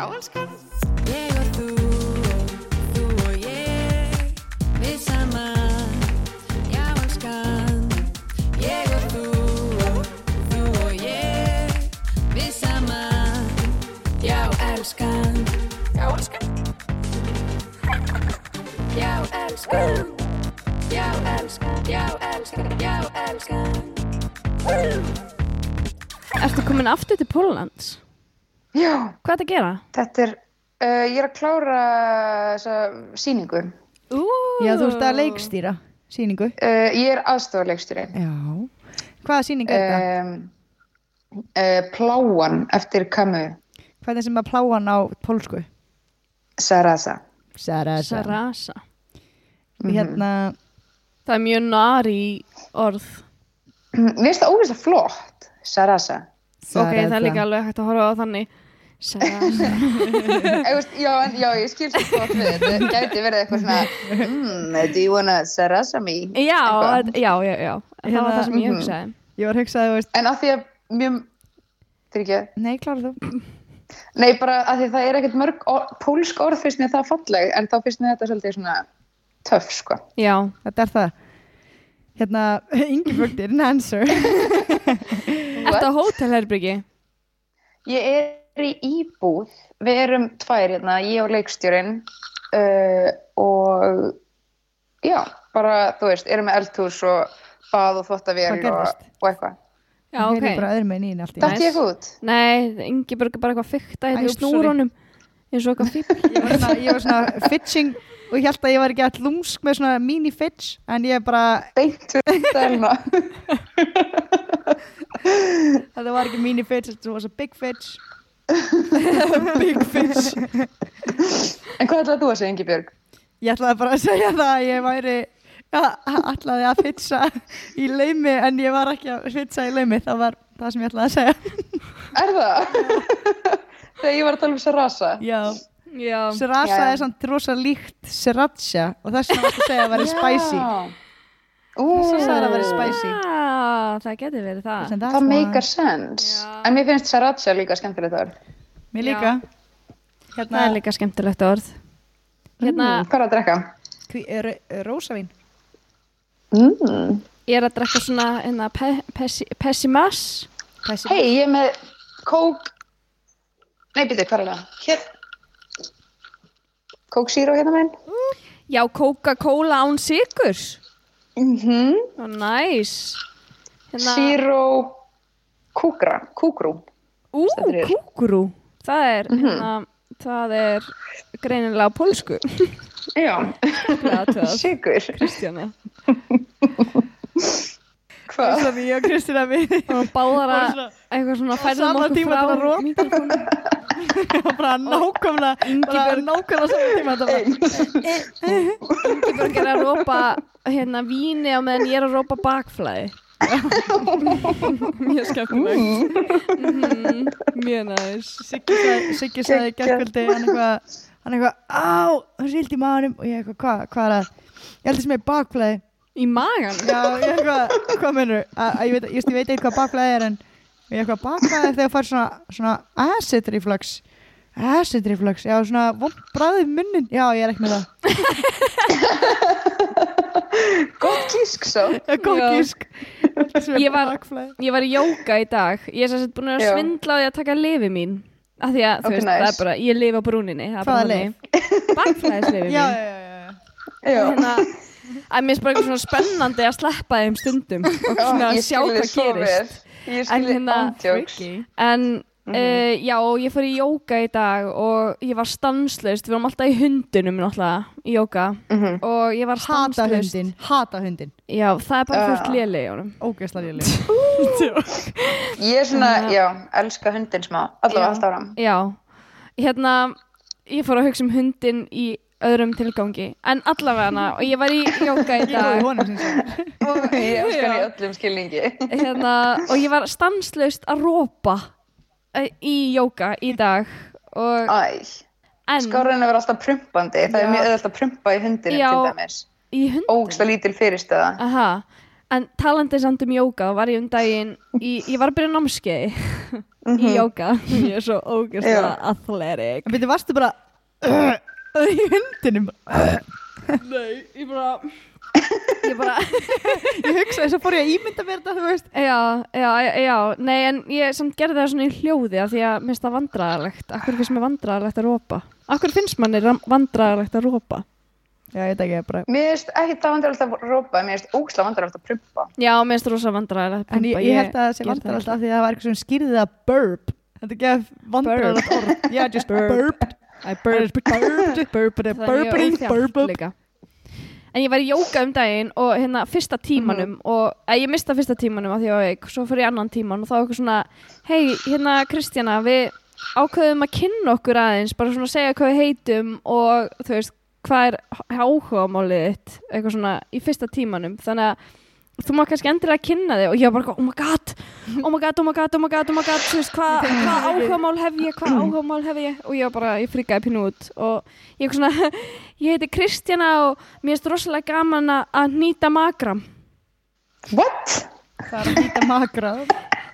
Já, elskan. Ég og þú Þú og ég Við saman Já, elskan. Ég og þú Þú og ég Við saman Já, elskan. Já, elskan. Já, elskan. Já, elskan. Já, elskan. Já, elskan. Ertu komin aftur til Póllands? Já, Hvað er það að gera? þetta er, uh, ég er að klára þessa síningu. Ú, Já, þú ert að leikstýra sýningu. Uh, ég er aðstofarleiksturinn. Já. Hvaða sýning er þetta? Uh, pláan eftir Camus, Hvað er sem að pláan á pólsku? Sarasa. Sarasa. Sarasa Hérna, Það er mjög nari orð Mér finnst það ógeðslega flott, Sarasa. Ok, það er líka alveg hægt að horfa á þannig Veist, já, en, já, ég skil svo flott við þetta. Gæti verið eitthvað svona, mm, do you wanna Sarasa me? Já, þetta- já, já, já Það Hérna, var það sem ég mhm. hugsaði Ég var að hugsa að þú veist, En að því að mjög, fyrir ekki, nei, klára þú. nei, bara að því að það er ekkert mörg or, pólsk orð finnst mér það falleg, en þá finnst mér þetta svolítið svona töff, sko. Já, Þetta er það. Hérna, Ingeborg didn't answer. Á hótelherbyggi? Ég er í íbúð, við erum tvær hérna, ég og leikstjórin uh, og já, bara, þú veist, erum með eldhús og bað og þvottavél Hvað og, og eitthvað. Já, ok bara öðrum meginn í henni allt í Dætti ég eitthvað út? Nei, er bara eitthvað fykta Æ, hérna í snúrunum eins og eitthvað fíbl Ég var svona, ég var svona fitching og ég held að ég var ekki all lúmsk með svona mini fitch en ég bara, Beint við stelna. þetta var ekki mini fitch, þetta var svo big fitch. big fitch. En hvað ætlaði þú að segja, Ingi Björg? Ég ætlaði bara að segja það að ég væri, ja, ætlaði að fitcha í laumi en ég var ekki að fitcha í laumi, það var það sem ég ætlaði að segja. Er það? Þegar ég var að tala um Sarasa. Já. Já, Já. er samt rosa líkt sriracha og þess vegna varstu að segja að það væri spicy. Að sagði að það væri spicy. Já, það getur verið það það meikar sens. Já. En mér finnst Sriracha líka skemmtilegt orð. Mér líka. Það Hérna, er líka skemmtilegt orð Hérna, Mm, hvað er að drekka? rósavín. Mm. ég er að drekka svona hérna, pe pessi Pessimas Hei, ég er með kók Nei, býttu, hvað er það? Hér Kók Zero hérna meginn Já, Coca-Cola án sigurs mm -hmm. Ó, næs. Hérna, Zero Kúkra, kúkrú. Ú, kúkurú Það er, hérna, það er greinilega pólsku. Já, sigur Kristjana Hvað? Svo ég og Kristina við báðar að Bara eitthvað svona færðum okkur að frá ropa. mikrofónum bara nákvæmlega bara nákvæmlega saman tíma þetta var. Ingibjörg er að rópa hérna víni á meðan ég er að rópa bakflæði. Mjög skemmtilegt. Mhm, Mjög næs. Siggi sagði, gærkvöldi hann eitthvað, hann eitthvað, á, það sildi í maðurum og ég eitthvað, hvað, hvað er það? Ég held þess með bakflæði. Í magan Já, ég eitthvað, hvað mennur? Ég veit, ég, ég veit eitthvað bakflæði er en ég eitthvað bakflæði er þegar þú fær svona, svona acid reflux. Acid reflux, já, svona bræðið munnin. Já, ég er ekki með það. Gott kísk svo Það er góð Já. gísk. Ég var-. Ég var í jóka í dag Ég er sérst búin að Já. svindla á því að taka lifi mín af því að þú Ok, veist, nice. það er bara ég lifi á brúninni það. Bakflæðislifi mín Já, já, já, já. Já, hérna, að mér er bara eitthvað svona spennandi að sleppa þeim stundum og svona ég sjá hvað svo gerist. En hérna, en Mhm. uh, já, ég fór í jóka í dag og ég var stanslaust. Við varum alltaf í hundunum náttúrulega í jóka Mhm. og ég var Hata stanslaust. hundin, hata hundin. já, það er bara fullt í honum. Ógeðslega léleg. Ég er svona, já, elska hundin smá Allavega Já. allt áram. Já, hérna ég fór að hugsa um hundin í öðrum tilgangi, en allavega hana og ég var í jóka í er dag og ég hann í öllum skilningi hérna, og ég var stanslaust að rópa eh, í jóka í dag og skárin að vera alltaf prumpandi Það Já. er mjög auðvitað að prumpa í hundinu Já. til dæmis hund Ógsta lítil fyrirstöða Aha, En talandi samt um jóka, var ég um daginn, í, ég var að byrja námskeið Mhm. í jóka. Ég er svo ógeðslega Já. athletic. En byrju, varstu bara í hundinum Nei, ég bara, ég bara, Ég hugsaði, svo fór ég að ímynda mér þetta, þú veist já, já, já, nei, en ég samt gerði það svona í hljóði af því að mér finnst það vandræðalegt. Akkur finnst mér vandræðalegt að rópa? Akkur finnst manni vandræðalegt að rópa? Já, ég veit ekki, bara Mér finnst ekki það vandrarlegt að rópa, mér finnst ógslag vandrarlegt að prumpa. Já, mér finnst það rosa vandræðalegt að En ég, prumpa. ég held að það sé ekki. alltaf því að það var eitthvað sem skýrði það burp Þetta gef vandrar alltaf Já, just burped, En ég var í jóka um daginn og hérna fyrsta tímanum og að ég mista fyrsta tímanum af því að ég svo fyrir annan tíman og þá eitthvað svona, hei, hérna Kristjana, við ákveðum að kynna okkur aðeins, bara svona segja hvað við heitum og þú veist, hvað er áhugamálið eitthvað svona í fyrsta tímanum, þannig að þú má kannski endilega kynna þig og ég var bara, oh my god, oh my god, oh my god, oh my god, oh my god, þú veist, hvað hva áhugamál hef ég, hvað áhugamál hef ég? Og ég var bara, ég frikaði pínu út og ég svona, ég heiti Kristjana og mér finnst rosalega gaman að- að nýta magram. What? Það er að nýta makra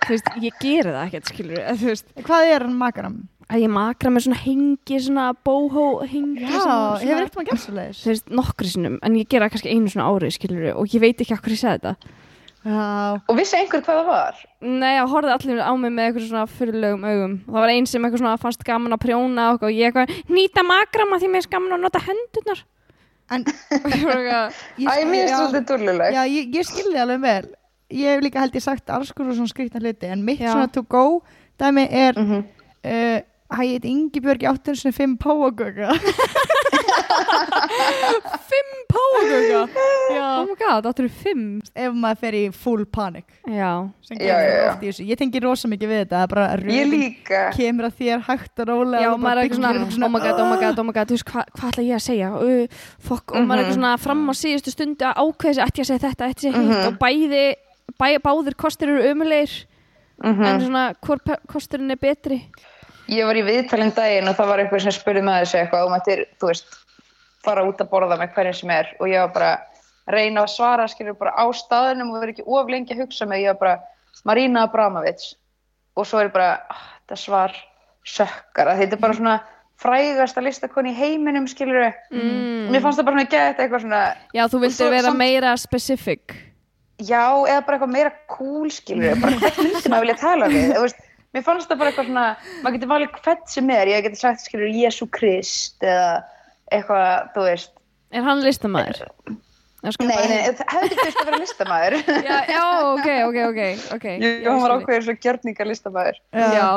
þú veist, ég geri það ekkert, skilur þú veist, Hvað er hann makram? Að ég makra með svona hengi, svona bóhó hengi, Já, svona, hefur eitthvað maður gert svo leiðis þú veist, nokkri sinnum en ég gera það kannski einu svona ári, skilur og ég veit ekki hvað ég sagði þetta Já, Og vissi einhver hvað það var? Nei, ég horfði allir á mig með eitthvað svona fyrirlegum augum. Það var einn sem eitthvað svona fannst gaman að prjóna og ég eitthvað nýta magrama því mér er gaman að nota hendurnar. en ég það svolítið dúllulegt. Já, ég, ég skilði alveg vel Ég hef líka held ég sagt alls konar svona svona er Mhm. Hæ, ég heiti Ingibjörg í 805 Páagöga fimm págöga. Já Oh my god, áttur fimm. Ef maður fer í full panic Já. sem Já, já, Ég tengi rosa mikið við þetta er bara Ég líka. kemur að þér hægt og rólega Já, og maður er eitthvað svona, oh my god, oh my god, oh my god, þú veist, hvað hva ætla ég að segja? Uh, fokk, og maður er eitthvað svona fram á síðustu stundu að ákveða sig, ætti ég að segja þetta, ætti ég að segja hitt og bæði, bæ, báðir kostir eru umulegir, Mhm. en svona, hvor pe- kosturinn er betri? Ég var í viðtalinn daginn og það var eitthvað sem spurði með þessu eitthvað og mættir, þú veist, fara út að borða með hverjum sem er. Og ég var bara að reyna að svara, skilur bara á staðinum og vera ekki of lengi að hugsa mig, ég var bara Marina Abramovic og svo er bara, ah, þetta svar sökkar, að þetta er bara svona frægasta listakoni í heiminum, skilur Mm. mér fannst það bara svona gett eitthvað svona Já, þú vildir svo vera samt- meira specific. Já, eða bara eitthvað meira cool, skilur bara hvern myndi maður vilja tala við? Þú veist, mér fannst það bara eitthvað svona maður getur valið hvern sem er, ég geti sagt skilur Jésu Krist eða eitthvað, þú veist. Er hann listamæður? nei, nei, það hefði ekki fyrst að vera listamæður Já, já, ok, ok, ok, ok. ég, Já, hann var ákveður svo gjörningar listamæður Já,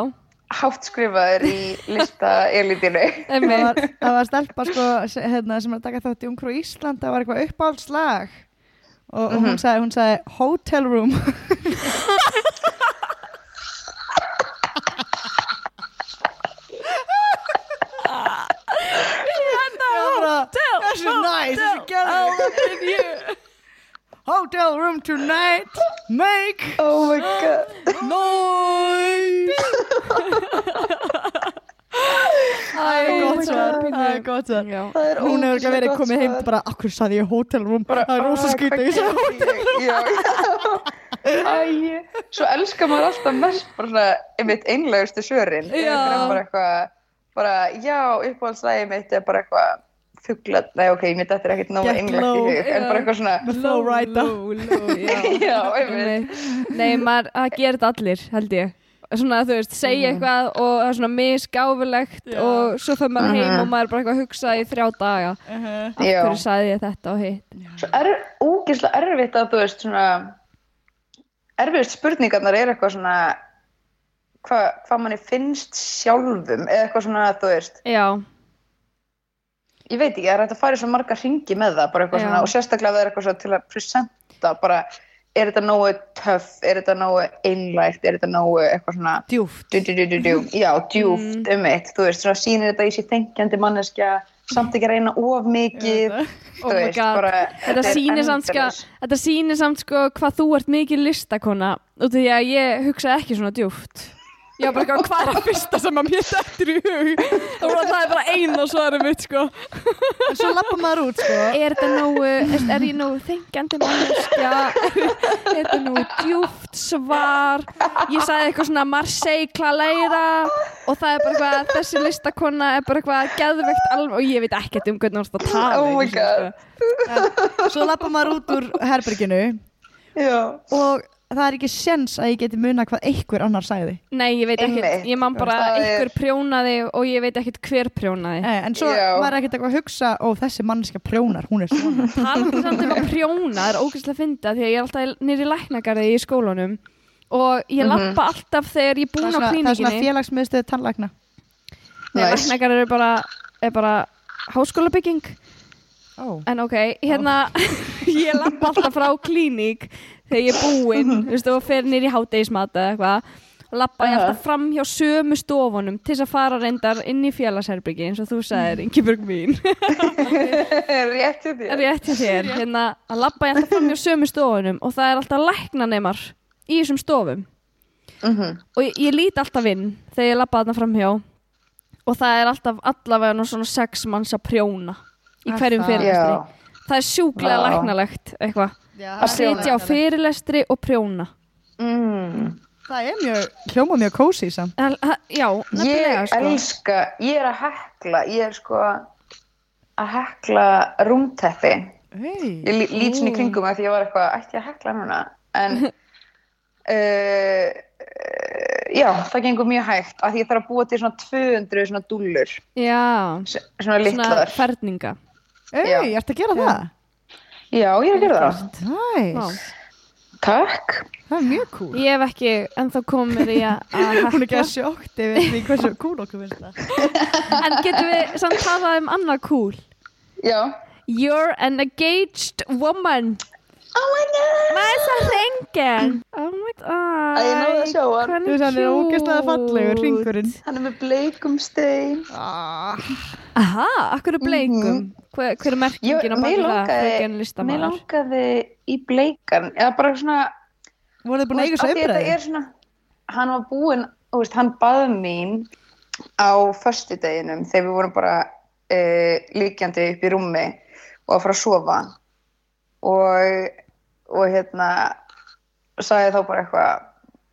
hátt skrifaður í lista elitinu það var, stelpa sko, hérna, sem var að taka þátt í Ungfrú Ísland. Það var eitthvað uppáhaldslag. Og, og hún sagði, hún sagði hotel room hotel this is nice. This is good. hotel room tonight. Make oh my god. noise. Það er Oh gott my svar God. það er gott svar hún hefur ekki verið komið heim bara, akkur saði ég hotel room? Bara, það er rosa "Ah, skrítið hvað ég sagði gerði ég?" já, já. Æ, svo elskar maður alltaf mest bara svona, einmitt einlegustu svörin. Já. Það er bara eitthvað bara, já, uppáhaldslægi mitt er bara eitthvað fugla, nei ok, mér þetta er ekkert einlegt low. í hug, en bara eitthvað svona með flowrider Low, low, já. já, einmitt Einmitt. Nei, maður, það gerir þetta allir, held ég. Svona, þú veist, segja eitthvað og það er svona misgáfulegt Já. og svo fyrir maður heim Mhm. og maður er bara eitthvað að hugsa í þrjá daga. Af Já. hverju sagði ég þetta og hitt? svo er ógeðslega erfitt að þú veist svona erfiðust spurningarnar er eitthvað svona hvað hva manni finnst sjálfum eða eitthvað svona, þú veist Já, ég veit ekki, það er hægt að fara í svo marga ringi með það bara eitthvað Já. svona, og sérstaklega það er eitthvað svona til að presenta, bara er þetta nógu töff, er þetta nógu einlægt, er þetta nógu eitthvað svona djúft du, du, du, já, djúft um eitt, þú veist, svona sýnir þetta í sér þengjandi manneskja, samt ekki reyna of mikið, oh þú my veist, god. bara Þetta er sýnir samt sko, þetta sýnir samt sko hvað þú ert mikið listakona af því að ég hugsaði ekki svona djúft. Já, bara eitthvað, hvað er að fyrsta sem að mér dættir í hug? Það er bara eina svarið mitt, sko. En svo lappa maður út, sko. Er þetta nógu, er, er ég nógu þengjandi manneskja? Er þetta nógu djúft svar? Ég sagði eitthvað svona Marseille Klaleira og það er bara eitthvað, þessi listakonna er bara eitthvað geðveikt alveg og ég veit ekkert um hvernig hann að tala. Oh my sinni, God. sko. Svo lappa maður út úr herberginu Já. og það er ekki sens að ég geti muna hvað einhver annar sagði. Nei, ég veit ekkert, ég man bara er- einhver prjónaði og ég veit ekkert hver prjónaði. Nei, en svo Já. er ekkert eitthvað að hugsa, ó þessi mannska prjónar, hún er svona. talandi samt um að prjóna er ógeðslega að finna því að ég er alltaf nýri læknagarði í skólanum og ég Mhm. lappa alltaf þegar ég er búin er á svona, það er svona klínikinni félagsmiðstöð tannlækna. Nei, læknagarði er bara, er bara háskólabygging Ó. en ok, hérna ég lappa alltaf frá klínik þegar ég er búin, þú veist, og fer nýri hátegismat eða eitthvað og lappa ég alltaf fram hjá sömu stofunum til þess að fara reyndar inn í félagsherbyggi eins og þú sagðir, Ingeborg mín. Rétt hjá þér. rétt hjá þér, hérna að labba ég alltaf fram hjá sömu stofunum og það er alltaf læknanemar í þessum stofum. Mhm. og ég, ég lít alltaf inn þegar ég labba þarna fram hjá og það er alltaf allavega nú svona sex manns að prjóna í Er hverjum Já. það er sjúklega læknalegt eitthvað Já, að sitja á fyrirlestri og prjóna Mm. Það er mjög, hljóma mjög kósi samt. Já, nefnilega Ég sko elska, ég er að hekla, ég er sko að hekla rúmteppi. Hey. Ég lí- lít svona í kringum að því ég var eitthvað, ætti að hekla núna? En, uh, já, það gengur mjög hægt að því ég þarf að búa til svona 200 svona dúllur, já, svona svona litlar. ferninga Ei, ég ert að gera það? Já, ég er að gera það. Vá. Takk. Það er mjög cool. ég hef ekki ennþá komið í að Hún er ekki að sjókt yfir því hversu cool okkur finnst það. en getum við samt talað um annað cool Já. You're an engaged woman Oh my god. Er það hringin? Oh my god Að ég náði að sjá hann. Þú veist, hann er ógeðslega fallegur, ringurinn. Hann er með bleikum stein. Ah. Aha, akkur er bleikum hver, hver er merkingin á en mér langaði í bleikan, eða bara svona, Voruð þið búin að eiga svo svona, hann var búinn, hann baði mín á föstudeginum þegar við vorum bara uh, líkjandi upp í rúmi og að fara að sofa og, og hérna sagði þá bara eitthvað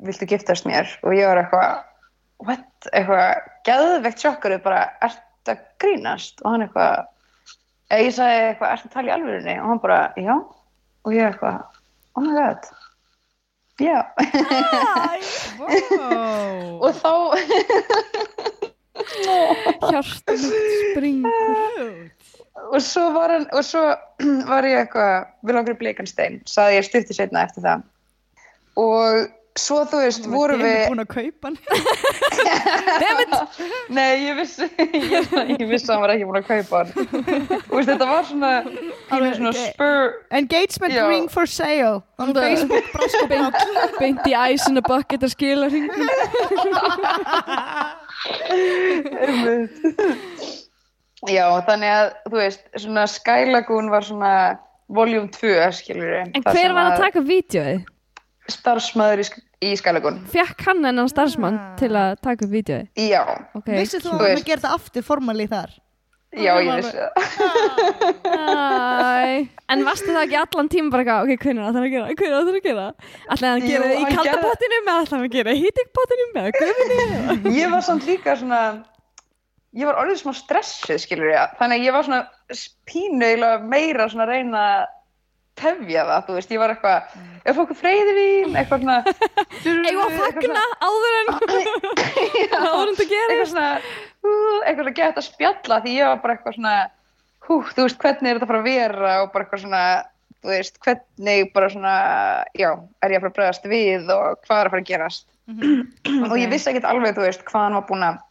viltu giftast mér? Og ég var eitthvað what, eitthvað geðvegt sjokkur bara, ert að grínast? Og hann eitthvað ég sagði eitthvað, ert að tala í alvörunni? Og hann bara, já. Og ég eitthvað, oh my god. Já. Wow. og þá Hjartum springur og svo var hann og svo var ég eitthvað við langar í bleikan stein, saði ég stutti setna eftir það og svo þú veist, vorum Ég er við búin að kaupa hann. nei, ég vissi ég, ég vissi að hann var ekki búin að kaupa hann og veist, þetta var svona svona spur Engagement Já. ring for sale on Það- Facebook. beint, beint í ice in a bucket að skila hringin já, þannig að þú veist, svona Sky Lagoon var svona voljum 2, skilur En hver var að taka vídeoið? starfsmæður í, í Sky Lagoon Fekk hann enn starfsmann til að taka upp vídeoið? já, Okay. Vissið þú Þú að gera þetta aftur formali þar? já, ég vissi það en varstu það ekki allan tíma bara eitthvað, ok, hvernig er það að gera, hvernig er það að gera ætlaði hann að Jú, gera það í hann kalda gerði- pottinum eða ætlaði hann að gera í eða ég var samt líka svona ég var orðið smá stressuð skilur ég þannig að ég var svona pínu eiginlega meira svona reyna að tefja það, þú veist, ég var eitthvað ef fólk freyðivín, eitthvað svona eigum að fagna áður en áður en eitthvað gerist? Svona uh, eitthvað svona gett að spjalla því ég var bara eitthvað svona hú, þú veist, hvernig er þetta fara að vera? Og bara eitthvað svona þú veist, hvernig bara svona já, er ég að fara að bregðast við og hvað er að fara að gerast? Og ég vissi ekkert alveg, þú veist, hvað hann var búinn að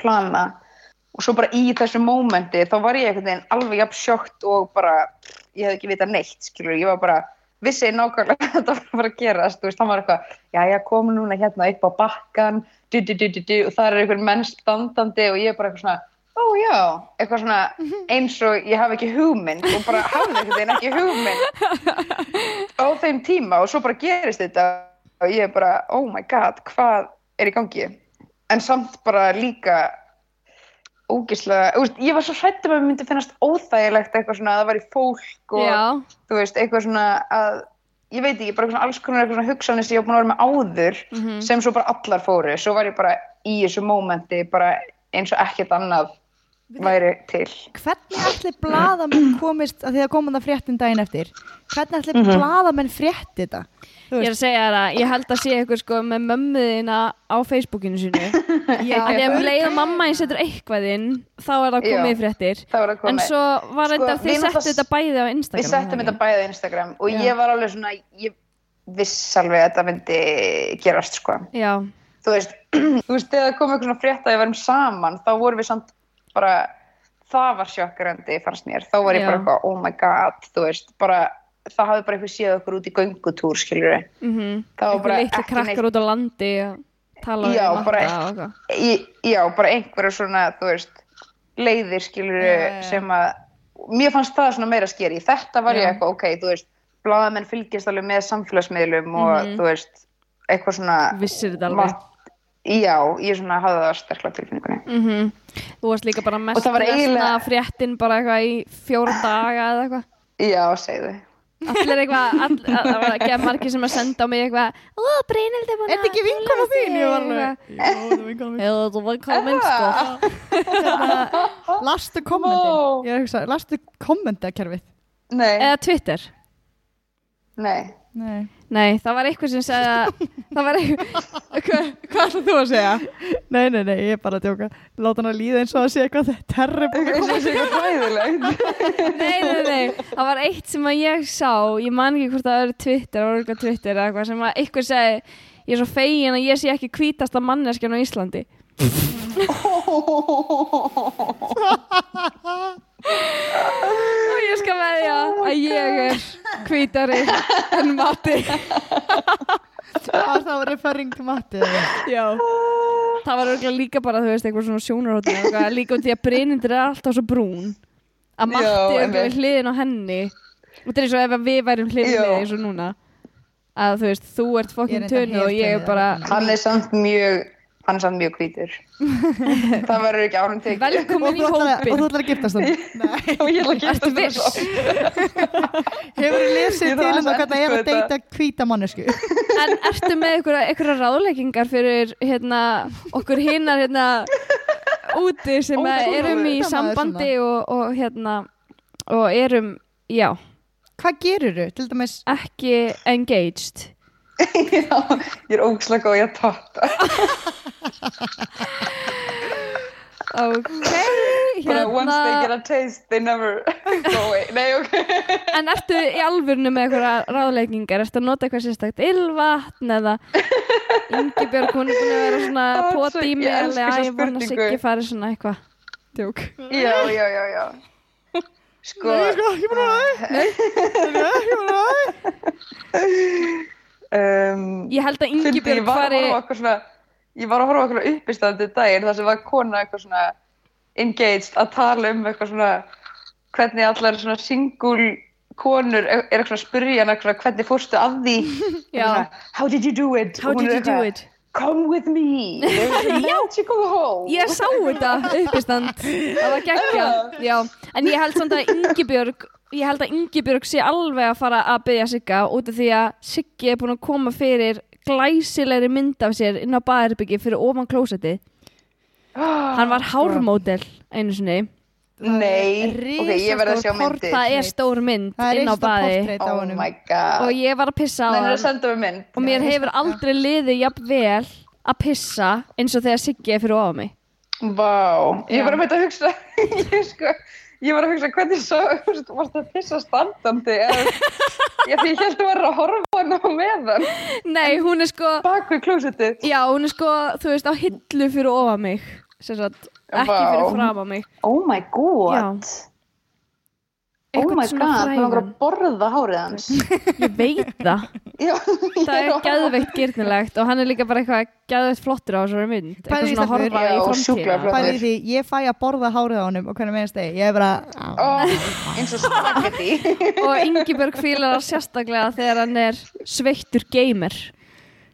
plana. Og svo bara í þessu mómenti þá var ég einhvern veginn alveg jafn sjókt og bara, ég hef ekki vitað neitt skilur, ég var bara, vissi nákvæmlega þetta var að fara að gerast, þú veist, hann var eitthvað já, já, kom núna hérna upp á bakkan du, du, du, og það er einhver menn standandi og ég er bara eitthvað svona ó já, eitthvað svona eins og ég hafi ekki hugmynd og bara hafði einhvern veginn ekki hugmynd á þeim tíma og svo bara gerist þetta og ég er bara, oh my god, hvað er í gangi en samt bara líka ógislega, veist, ég var svo hrættum að mér myndi finnast óþægilegt eitthvað svona að það væri fólk og Já, þú veist, eitthvað svona að ég veit ekki, bara alls konar eitthvað svona hugsanir sem ég var búin að vera með áður Mhm. sem svo bara allar fóru, svo var ég bara í þessu mómenti, bara eins og ekkert annað væri til. Hvernig ætli bladamenn komist að því að koma það fréttin daginn eftir Hvernig ætli Mhm. bladamenn frétti þetta? Ég er að segja þér að ég held að sé eitthvað sko með mömmuðina á Facebookinu sínu. Já, að að um leið og mamma einn setur eitthvað inn þá er það komið fréttir. það en svo var Sko, þetta þið settu þetta bæði á Instagram við settum það þetta bæðið á Instagram og Já. ég var alveg svona ég viss alveg að þetta myndi gerast sko. Já, þú veist, þú veist, þegar það kom eitthvað svona frétt að við varum saman, þá vorum við samt bara, það var sjokkrandi fannst mér, þá var ég bara eitthvað oh my god, þú veist, bara það hafði bara eitthvað séð okkur út í göngutúr skilur við, mhm. Það var bara eitthvað krakkar neitt út á landi og tala Já, um bara- matta í, já, bara einhverja svona, þú veist leiðir já, já. sem að mér fannst það svona meira skeri þetta var ég Já. eitthvað, ok, þú veist blaðamenn fylgjast alveg með samfélagsmiðlum og Mhm. þú veist, eitthvað svona Vissir þetta alveg já, ég svona hafði það sterkla tilfinningunni. Mhm. Þú varst líka bara mest var eiginlega- fréttin bara eitthvað í fjóra daga eða eitthvað. Já, segðu. Allir eitthvað, all, að, það var ekki að margir sem að senda á mig eitthvað Ó, Brynhild er búin Er þetta ekki vinkona þín? Ég var alveg. Jó, þetta er vinkona mín. Eða þetta var vinkona minn sko Hérna, Lastu kommentin. Ég er að hugsa, lastu kommentakerfið? Nei, Eða Twitter. Nei. Nei. Nei, það var eitthvað sem segja Það var eitthvað Hvað, hvað ætlað þú að segja? Nei, nei, nei, ég er bara að djóka. Láta hann að líða eins og að sé eitthvað terrible. Sé eitthvað hræðilegt. Nei, nei, nei, það var eitt sem að ég sá Ég man ekki hvort það var Twitter Það eitthvað Twitter eða eitthvað sem að eitthvað segi Ég er svo fegin að ég sé ekki hvítasta manneskjan á Íslandi. Og ég skal veðja að ég er hvítari en Matti. Var það referring to Matti? Já. Það var örugglega líka bara, þú veist, eitthvað svona sjónarhóttin líka um því að Brynhildur er alltaf svo brún að Matti er við hliðin á henni. Og þetta er og ef við værum hliðin eins og núna að þú veist, þú ert fokkin er tunnu og ég er bara Hann er samt mjög, hann er samt mjög hvítur. það verður ekki ánum tekið. Velkomin í ætlar að- og hópin þú ætlar að giftast hann Og ég ætla að geta viss? Hefur þú lesið Ég til um aðeins hvernig er að að deyta hvíta mannesku? En ertu með einhverja, ráðleggingar fyrir hérna, okkur hinnar hérna, úti sem Ó, að er erum í sambandi og, og hérna og erum, já, Hvað? Til dæmis ekki engaged Já, ég er ógslag góð í að totta. Ok, Bara once they get hérna a taste, they never go away. Nei, ok. En ertu í alvörinu með eitthvað ráðleggingar? Ertu að nota eitthvað sérstakt ylvatn eða Ingibjörg, hún er búin að vera svona poti í ég mig þessa ég vona sig ekki farið svona eitthvað Djók Já, já, já, já. Sko, Ekki búin að það Ekki búin að það um, Ég held að að fari ég var að horfa eitthvað uppistandi daginn þar sem var kona eitthvað svona engaged að tala um eitthvað svona hvernig allar svona single konur er er eitthvað að spyrja hana eitthvað hvernig fórstu að því? How did you do it? How did you do it? Come with me. There's a magical hole. Ég sá þetta uppistand. Það var geggja Já, en ég held samt að Ingibjörg Ég held að Ingibjörg sé alveg að fara að byggja Sigga út af því að Siggi er búin að koma fyrir glæsilegri mynd af sér inn á baðherbyggi fyrir ofan klósetti Hann var hármódel einu sinni nei, ok, ég verð að sjá myndir Það er stór mynd Það inn á baði oh my god. Og ég var að pissa á það hann. og mér hefur aldrei liðið jafn vel að pissa eins og þegar Siggi er fyrir ofan mig. Vá, ég var að meita að hugsa ég, sko, ég var að hugsa hvernig svo þú varst að pissa standandi ég, held að vera að horfa á hana á meðan. Nei, hún er sko bak við klósettið. Já, hún er sko, þú veist, á hillu fyrir ofan mig sagt, ekki fyrir fram á mig. Oh my god. Já. Oh my god, það var frægan. að borða hárið hans. Ég veit það, Já, það er geðveikt gyrnilegt og hann er líka bara eitthvað geðveikt flottur á þessari mynd. Eitthvað svona horfa í framtíða ég fæ að borða hárið á honum og hvernig meðast þig Ég er bara oh, eins og spagetti og Ingibjörg fílar það sérstaklega þegar hann er sveittur gamer.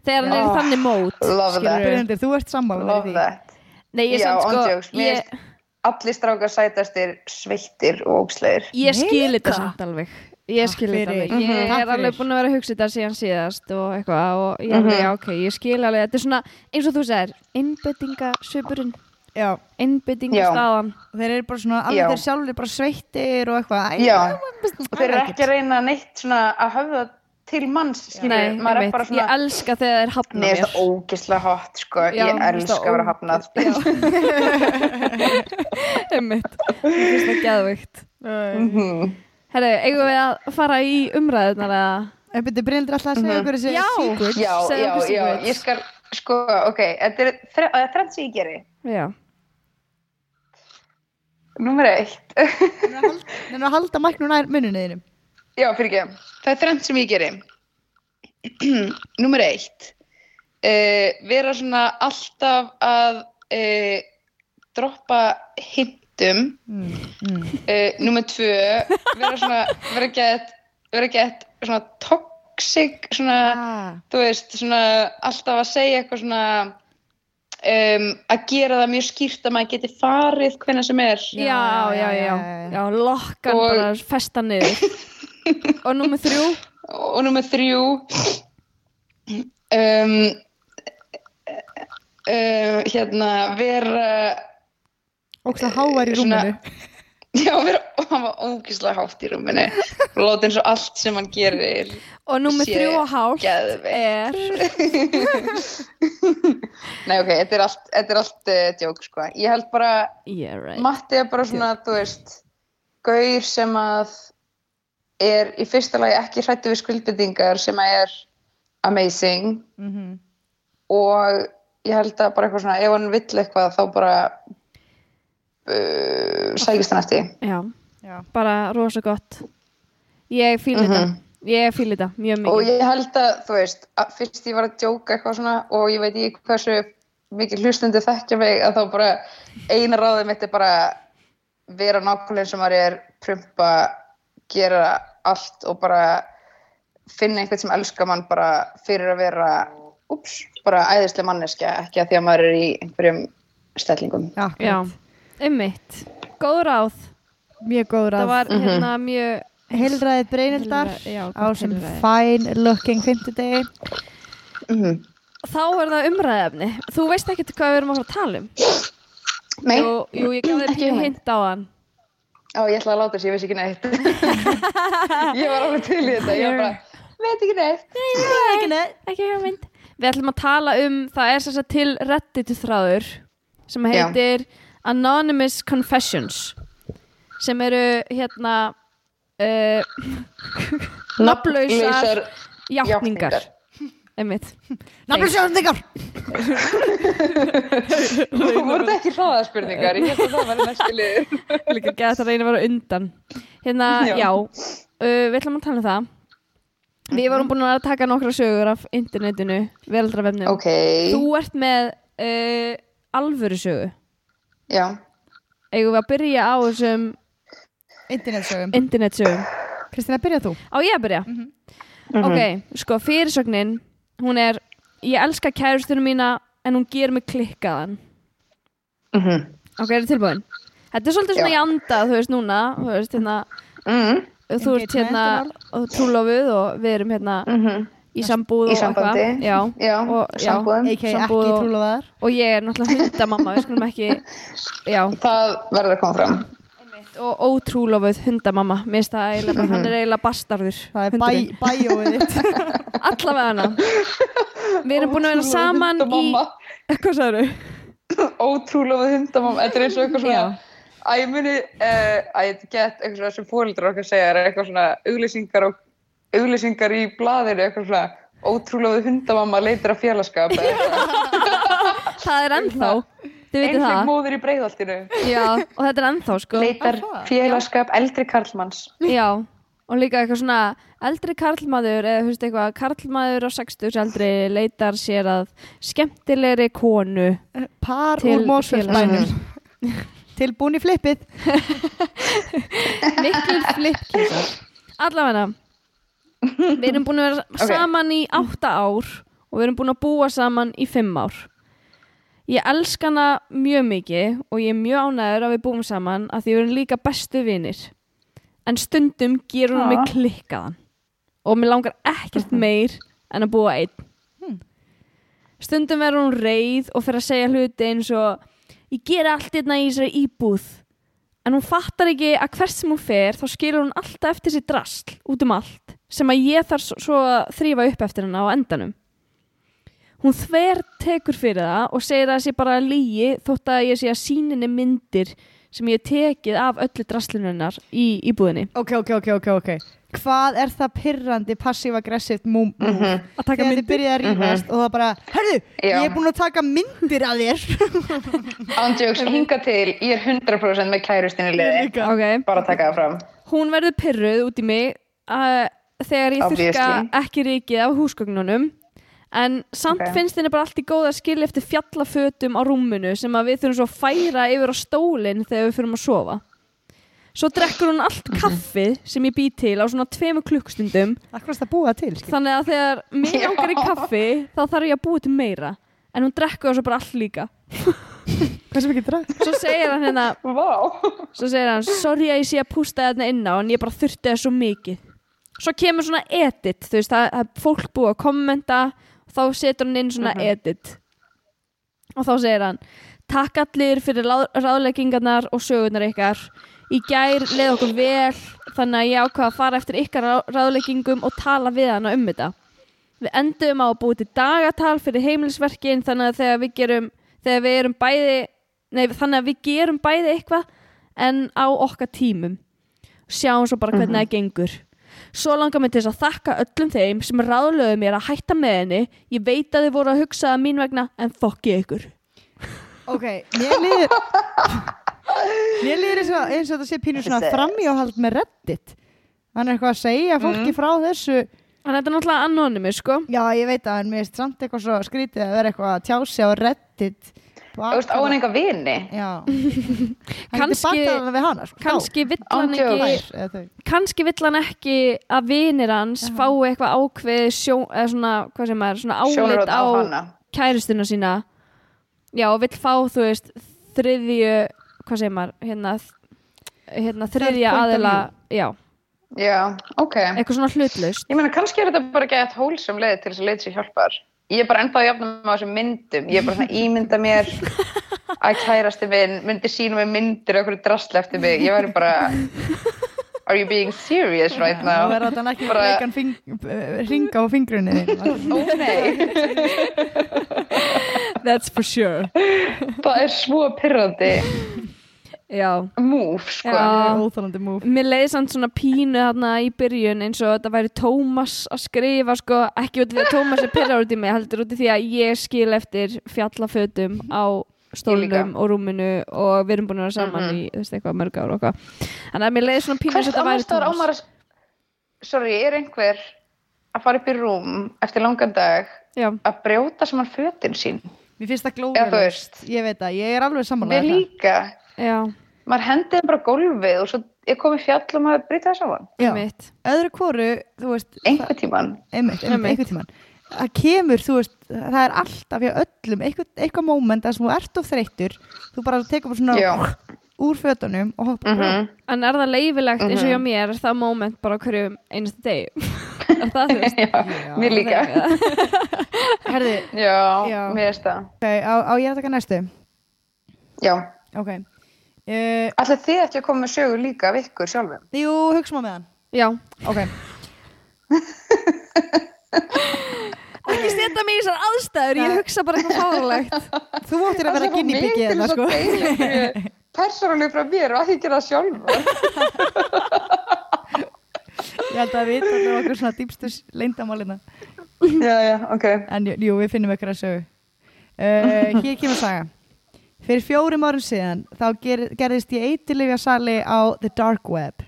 Þegar hann er í þannig mót þú ert sammála með Love því. That. Nei, ég Já, sko ándjóks, mér ég, finnst allir strákar sætastir sveittir og ógslegir. ég skil þetta samt alveg ég skil þetta fyrir. alveg Mhm. ég Takk er alveg fyrir. búin að vera að hugsa þetta síðan síðast og eitthvað og ég Mhm. alveg, já ok, ég skil alveg þetta er svona, eins og þú segir, innbyttingasvipurinn Já, innbyttingastaðan þeir eru bara svona, alveg þeir sjálfur bara sveittir og eitthvað Æ, Já. Og þeir eru ekki að reyna neitt svona að höfða til manns. Nei, Maður er bara svona, ég elska þegar þeir hafna Mér finnst mér það ógislega hot, sko. Já, ég mér elska það að vera hafnað. einmitt, mér finnst það geðvikt Mhm. Herru, eigum við að fara í umræðunar eða? En byrju, Brynhildur alltaf að segja Mhm. okkur þessi Já. secret Já, já, já, ég skal, sko, ok, þetta er þre- það er þrennt sem ég geri. Já, Númer eitt. Nennu að halda mæknu nær muninu þínum Já, fyrir ekki. Það er þrennt sem ég geri. Númer eitt. Uh, vera svona alltaf að uh, droppa hintum. mm, mm. Uh, Númer tvö. Vera svona, vera gett, vera gett svona toxic, svona, ah. þú veist, svona alltaf að segja eitthvað svona um, að gera það mjög skýrt að maður geti farið hvenna sem er. já, já, já, já, já, já. lokkan Og- bara festa niður Og númer þrjú? Og nummer þrjú. Um, uh, hérna vera Ókslega hávar í rúminu. Já, vera hann var ógislega hátt í rúminu. Og láta eins og allt sem hann gerir Og Sé þrjú og geðveikt. er nei ok, þetta er allt, þetta er allt uh, djók sko, ég held bara Yeah, right. Matti er bara svona, þú veist gaur sem að er í fyrsta lagi ekki hrættu við skuldbyttingar sem að er amazing Mhm. og ég held að bara eitthvað svona ef hann vill eitthvað þá bara uh, sækist hann eftir. Já, Já. bara rosa gott Ég fíl Mhm. þetta Ég fíl þetta mjög og mikið ég held að, þú veist, að fyrst ég var að djóka eitthvað svona og ég veit ekki hversu mikið hlustundi þekkja mig að þá bara eina ráðið mitt er bara vera nákvæmlega eins og maður er prumpa, gera allt og bara finna einhvern sem elskar mann bara fyrir að vera ups, bara æðislega manneskja ekki að því að maður er í einhverjum stellingum. Já, Akkurat. ummitt Góð ráð. Mjög góð Það ráð var Mhm. hérna mjög Heilræðið Brynhildar Heilræði- já, á sem fine looking fimmtudegi. Mm Þá er það umræðefni Þú veist ekkert hvað við erum að fara að tala um. Nei, Jú, jú ég gaf þér Ekki hugmynd. hint á hann á ég ætla að láta þess, ég veist ekki neitt. Ég var alveg til í þetta. Ég var bara, veit ekki neitt. Ekki neitt. Ekki hugmynd. Við ætlum að tala um, það er að til Reddit þráður sem Já. heitir Anonymous Confessions sem eru hérna uh, nafnlausar játningar einmitt. Nafnlösjóðningar Þú voru þetta ekki hraðaspurningar, ég held að það var næstu liður. líka gett að reyna að vera undan. Hérna, já, Já. uh, við ætlum að tala um það. Við vorum búin að taka nokkra sögur af internetinu, veldrafefnum Ok, þú ert með uh, alvöru sögu já, eigum við að byrja á þessum Internetsögum. Internetsögum. Kristina, byrja þú? Á ég að byrja? Mhm. ok, sko fyrirsögnin hún er, ég elska kærustunum mína en hún ger mig klikkaðan Mhm. ok, er þið tilbúin? þetta er svolítið svona Já. í anda, þú veist núna þú veist hérna, mm. þú ert hérna og trúlofuð og við erum hérna Mm í sambúð Í og sambandi. já, já, og, já, ekki Sambúð og- trúlofaðar og ég er náttúrulega hundamamma við skulum ekki já, Það verður að koma fram. Og ótrúlofuð hundamamma. Mér finnst það eiginlega, hann er eiginlega bastarður Það er bæ- bæjóið allavega hana. Við erum búin að vera saman í Hundamamma. hvað sagður Ótrúlega hundamamma. Þetta er eins og eitthvað svona, að ég muni, að ég get eitthvað svona sem fóreldrar okkar segja, er eitthvað svona auglýsingar og auglýsingar í blaðinu, eitthvað svona, ótrúlega hundamamma leitir að félagskap. það er ennþá Einhver móður í breiðholtinu. já, og þetta er ennþá sko. Leitar félagskap eldri karlmanns. já, og líka eitthvað svona eldri karlmaður eða þú veist eitthvað karlmaður á 60 aldri leitar sér að skemmtilegri konu Par Til úr Mósfellsbænum Tilbúin í flippið. Miklu flippkísar allavega við erum búin að vera saman í átta ár og við erum búin að búa saman í fimm ár. Ég elska hana mjög mikið og ég er mjög ánæður að við búum saman að því við erum líka bestu vinir. En stundum gerur hún mig klikkaðan og mér langar ekkert meir en að búa einn. Hmm. Stundum verður hún reið og fyrir að segja hluti eins og ég geri allt hérna í þessari íbúð en hún fattar ekki að hvert sem hún fer þá skilur hún alltaf eftir sér drasl út um allt sem að ég þarf svo- að þrýfa upp eftir hennar á endanum. Hún þver tekur fyrir það og segir að það sé bara lígi þótt að ég sé að síninni myndir sem ég tekið af öllu draslinunar í íbúðinni. Ok, ok, ok, ok, ok Hvað er það pirrandi passiv-aggressivt move? Mm Mhm. Að taka Þegar þið myndir. byrjaði að rífast og það bara Herðu, Já. ég er búin að taka myndir af þér Ándjóks, hinga til, ég er 100% með kærustinni liði. Ok, Bara taka það fram. hún verður pyrruð út í mig uh, þegar ég þurka Obviously. ekki ríkið af húsgögnunum en samt Ok. finnst henni bara allt í góða skil eftir fjallafötum á rúminu sem að við þurfum svo að færa yfir á stólinn þegar við fyrir að sofa. Svo drekkur hún allt kaffið sem ég bý til á svona tveimu klukkstundum til, þannig að þegar mér langar í kaffi þá þarf ég að búa til meira. En hún drekkur svo bara allt líka. Hvað sem ekki dræð? svo segir hann hérna Vá. svo segir hann, sorry að ég sé að pústa þarna inn á en ég bara þurfti það svo mikið. Svo kemur svona edit þú veist, það er fólk búið að kommenta þá setur hann inn svona Mhm. edit. Og þá segir hann takk allir fyrir ráð, ráðleggingarnar og sögurnar ykkar. Í gær leið okkur vel þannig að ég ákvað að fara eftir ykkar rá- ráðleggingum og tala við hana um þetta. Við endum á að búið til dagatal fyrir heimilisverkin þannig að þegar við gerum þegar við erum bæði nei, þannig að við gerum bæði eitthvað en á okkar tímum. Sjáum svo bara hvernig það gengur svo langar mig til þess að þakka öllum þeim sem ráðlöðu mér að hætta með henni. Ég veit að þið voru að hugsa að mín vegna en fokki ykkur. Ok, mér líður Mér líður eins og, eins og þetta sé pínu svona framíáhald með reddit. Hann er eitthvað að segja fólki frá þessu. Þannig að þetta er náttúrulega anonymous sko. Já, ég veit að mér finnst samt eitthvað svo skrítið að vera eitthvað að tjá sig á reddit á hann enga vini. Kannski- sko, kannski vill hann Ándjóks. ekki kannski vill hann ekki að vinir hans fái eitthvað ákveð sjó, eða svona, hvað sem er, svona álit á á kæristuna sína. Já, og vill fá, þú veist þriðju, hvað segir maður hérna, hérna þriðja aðila, já, Já, ok. eitthvað svona hlutlaust. Ég meina, kannski er þetta bara gett hólsum leið til þess að leið sér hjálpar. Ég er bara ennþá að jafna með þessum myndum. Ég er bara svona ímynda mér að kærasti minn myndi sína mig myndir og okkur drastli eftir mig. Ég væri bara, are you being serious right Þú now? verður þetta ekki Bara- fing, ringa á fingrunni. Ó nei, that's for sure það er svo pyrrandi já, move, sko. Já. Óþálandi múf mér leiði samt svona pínu þarna í byrjun eins og þetta væri Tómas að skrifa sko, ekki út af því að Tómas er pyrrar út í mig, heldur út af því að ég skil eftir fjallafötum á líka. og rúminu og við erum búin að vera saman Mhm. í þú veist, eitthvað mörg ár og eitthvað þannig að mér leiði svona pínu eins Hvers og þetta væri Tómas að, sorry, er einhver að fara upp í rúm eftir langan dag já, að brjóta saman fötin sín? Mér finnst það veist. Ég veit það, ég er alveg já, Maður hendið þeim bara á gólfið og svo er komið fjall og maður það saman. Já, mitt öðru hvoru, þú veist Einhver tíman. einmitt, einmitt, einhvern tímann það kemur, þú veist, það er alltaf hjá öllum, eitthvað, eitthvað moment að þú ert of þreyttur, þú bara tekur bara svona Já. úr fötunum og hoppar bara Mm en er það leifilegt eins og hjá Mhm. mér er það moment bara á hverju einasta degi er það þú veist Já, mér líka. Herði, Já, Já. mér veist það. ok, á, á ég að taka næstu Já. ok uh, Ætli þið ekki að koma með sögur líka af ykkur sjálfum? Jú, hugsa maður með hann já, Ok, ekki setja mig í þessar aðstæður ég hugsa bara eitthvað fárlegt þú áttir að vera kynni byggið þetta sko. Persónuleg frá mér og að ég gera það sjálfur. Ég held að við þetta okkur svona dýpstu leyndamálina já, já, ok. En jú, jú, við finnum ykkur að sögu. Uh, Hér kemur saga Fyrir fjórum árum síðan þá ger, gerðist ég eitilifja sali á The Dark Web.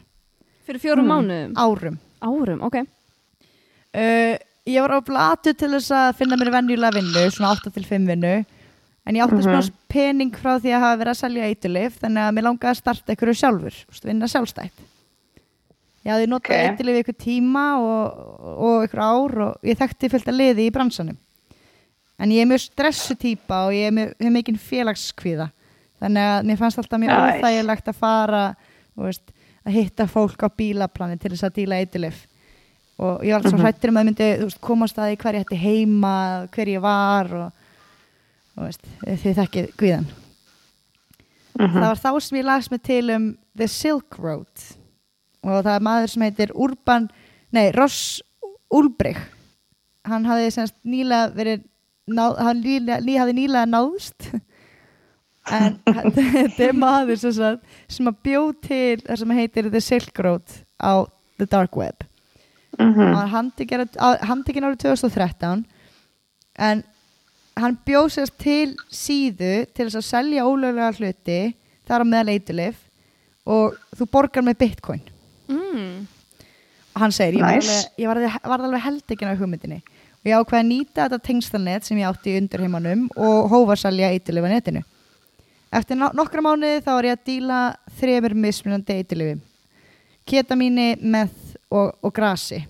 Fyrir fjórum mánuðum? Árum. Árum, ok. Uh, Ég var á blatu til þess að finna mér venjulega vinnu, svona 8 til 5 vinnu. En ég átti Mhm. smá pening frá því að hafa verið að selja eitilif þannig að mér langaði að starta ykkur sjálfur vinna sjálfstætt. Ég hafði notað Ok. eitilif ykkur tíma og, og ykkur ár og ég þekkti fullt að liði í bransanum en ég er mjög stressu típa og ég er mjög, hef mikinn félagskvíða. Þannig að mér fannst alltaf mjög Æ. óþægilegt að fara veist, að hitta fólk á bílaplani til þess að díla eitilif og ég var alltaf svo hrættur um að myndi veist, komast að því hver ég ætti heima hver ég var og þú veist, þið þekkið kvíðan Mhm. það var þá sem ég las mig til um The Silk Road. Og það er maður sem heitir Urban nei, Ross Ulbrich hann hafði semst nýlega verið náð, hann nýlega, ný, hafði nýlega náðst. En þetta er maður sem, sagt, sem að bjóð til það sem heitir The Silk Road á The Dark Web. Hann var handtekinn á- handtekinn árið 2013 en hann bjóð sérst til síðu til þess að selja ólöglega hluti þar á meðal eitulif og þú borgar með bitcoin. Mm. og hann segir, ég var alveg, alveg heldekinn af hugmyndinni og ég ákveði að nýta þetta tengstalnet sem ég átti í undirheimanum og hófa að selja eitulif á netinu eftir no nokkra mánuði þá var ég að díla þremur mismunandi eitulifum ketamíni, meth og, og grasi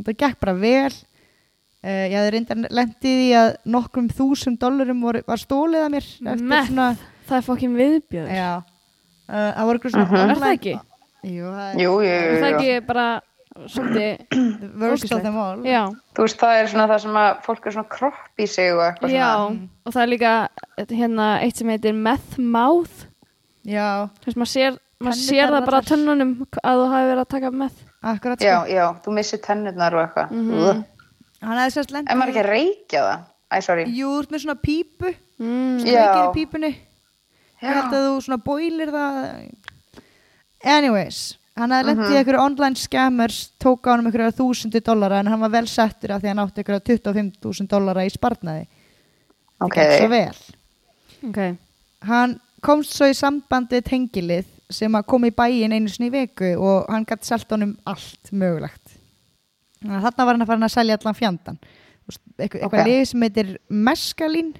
það gekk bara vel uh, ég hafði reyndar lendið í að nokkrum þúsund dollarum var, var stólið að mér Meth? svona Það er fokkin viðbjöður já, uh, það voru eitthvað svona Mhm. Er online- það ekki? Jú, það er Jú, jú, Er jú, það jú. ekki bara Þú veist, það er svona það sem að fólk er svona kropp í sig og eitthvað já svona. og það er líka hérna eitt sem heitir meth mouth já, þess maður sér, maður sér það bara tönnunum að þú hafi verið að taka meth akkurat Já, sko. já, þú missir tennurnar og eitthvað. Mm hann hefði sérst lendið En maður ekki að reykja það? Æ, sorry. jú, þú ert með svona pípu mm. Já. kveikir í pípunni að þú svona bóilir það anyways hann hefði lendið Mhm. í einhverju online scammers tók á hann um einhverju þúsundi dollara en hann var vel settur af því að hann átti einhverju 25.000 dollara í sparnaði Ok. Það gekk svo vel Ok, hann komst svo í sambandi tengilið sem að kom í bæin einu sinni í viku og hann gætt selt honum allt mögulegt þannig að þarna var hann að fara að selja allan fjandan eitthvað, eitthvað Ok. lif sem heitir meskalín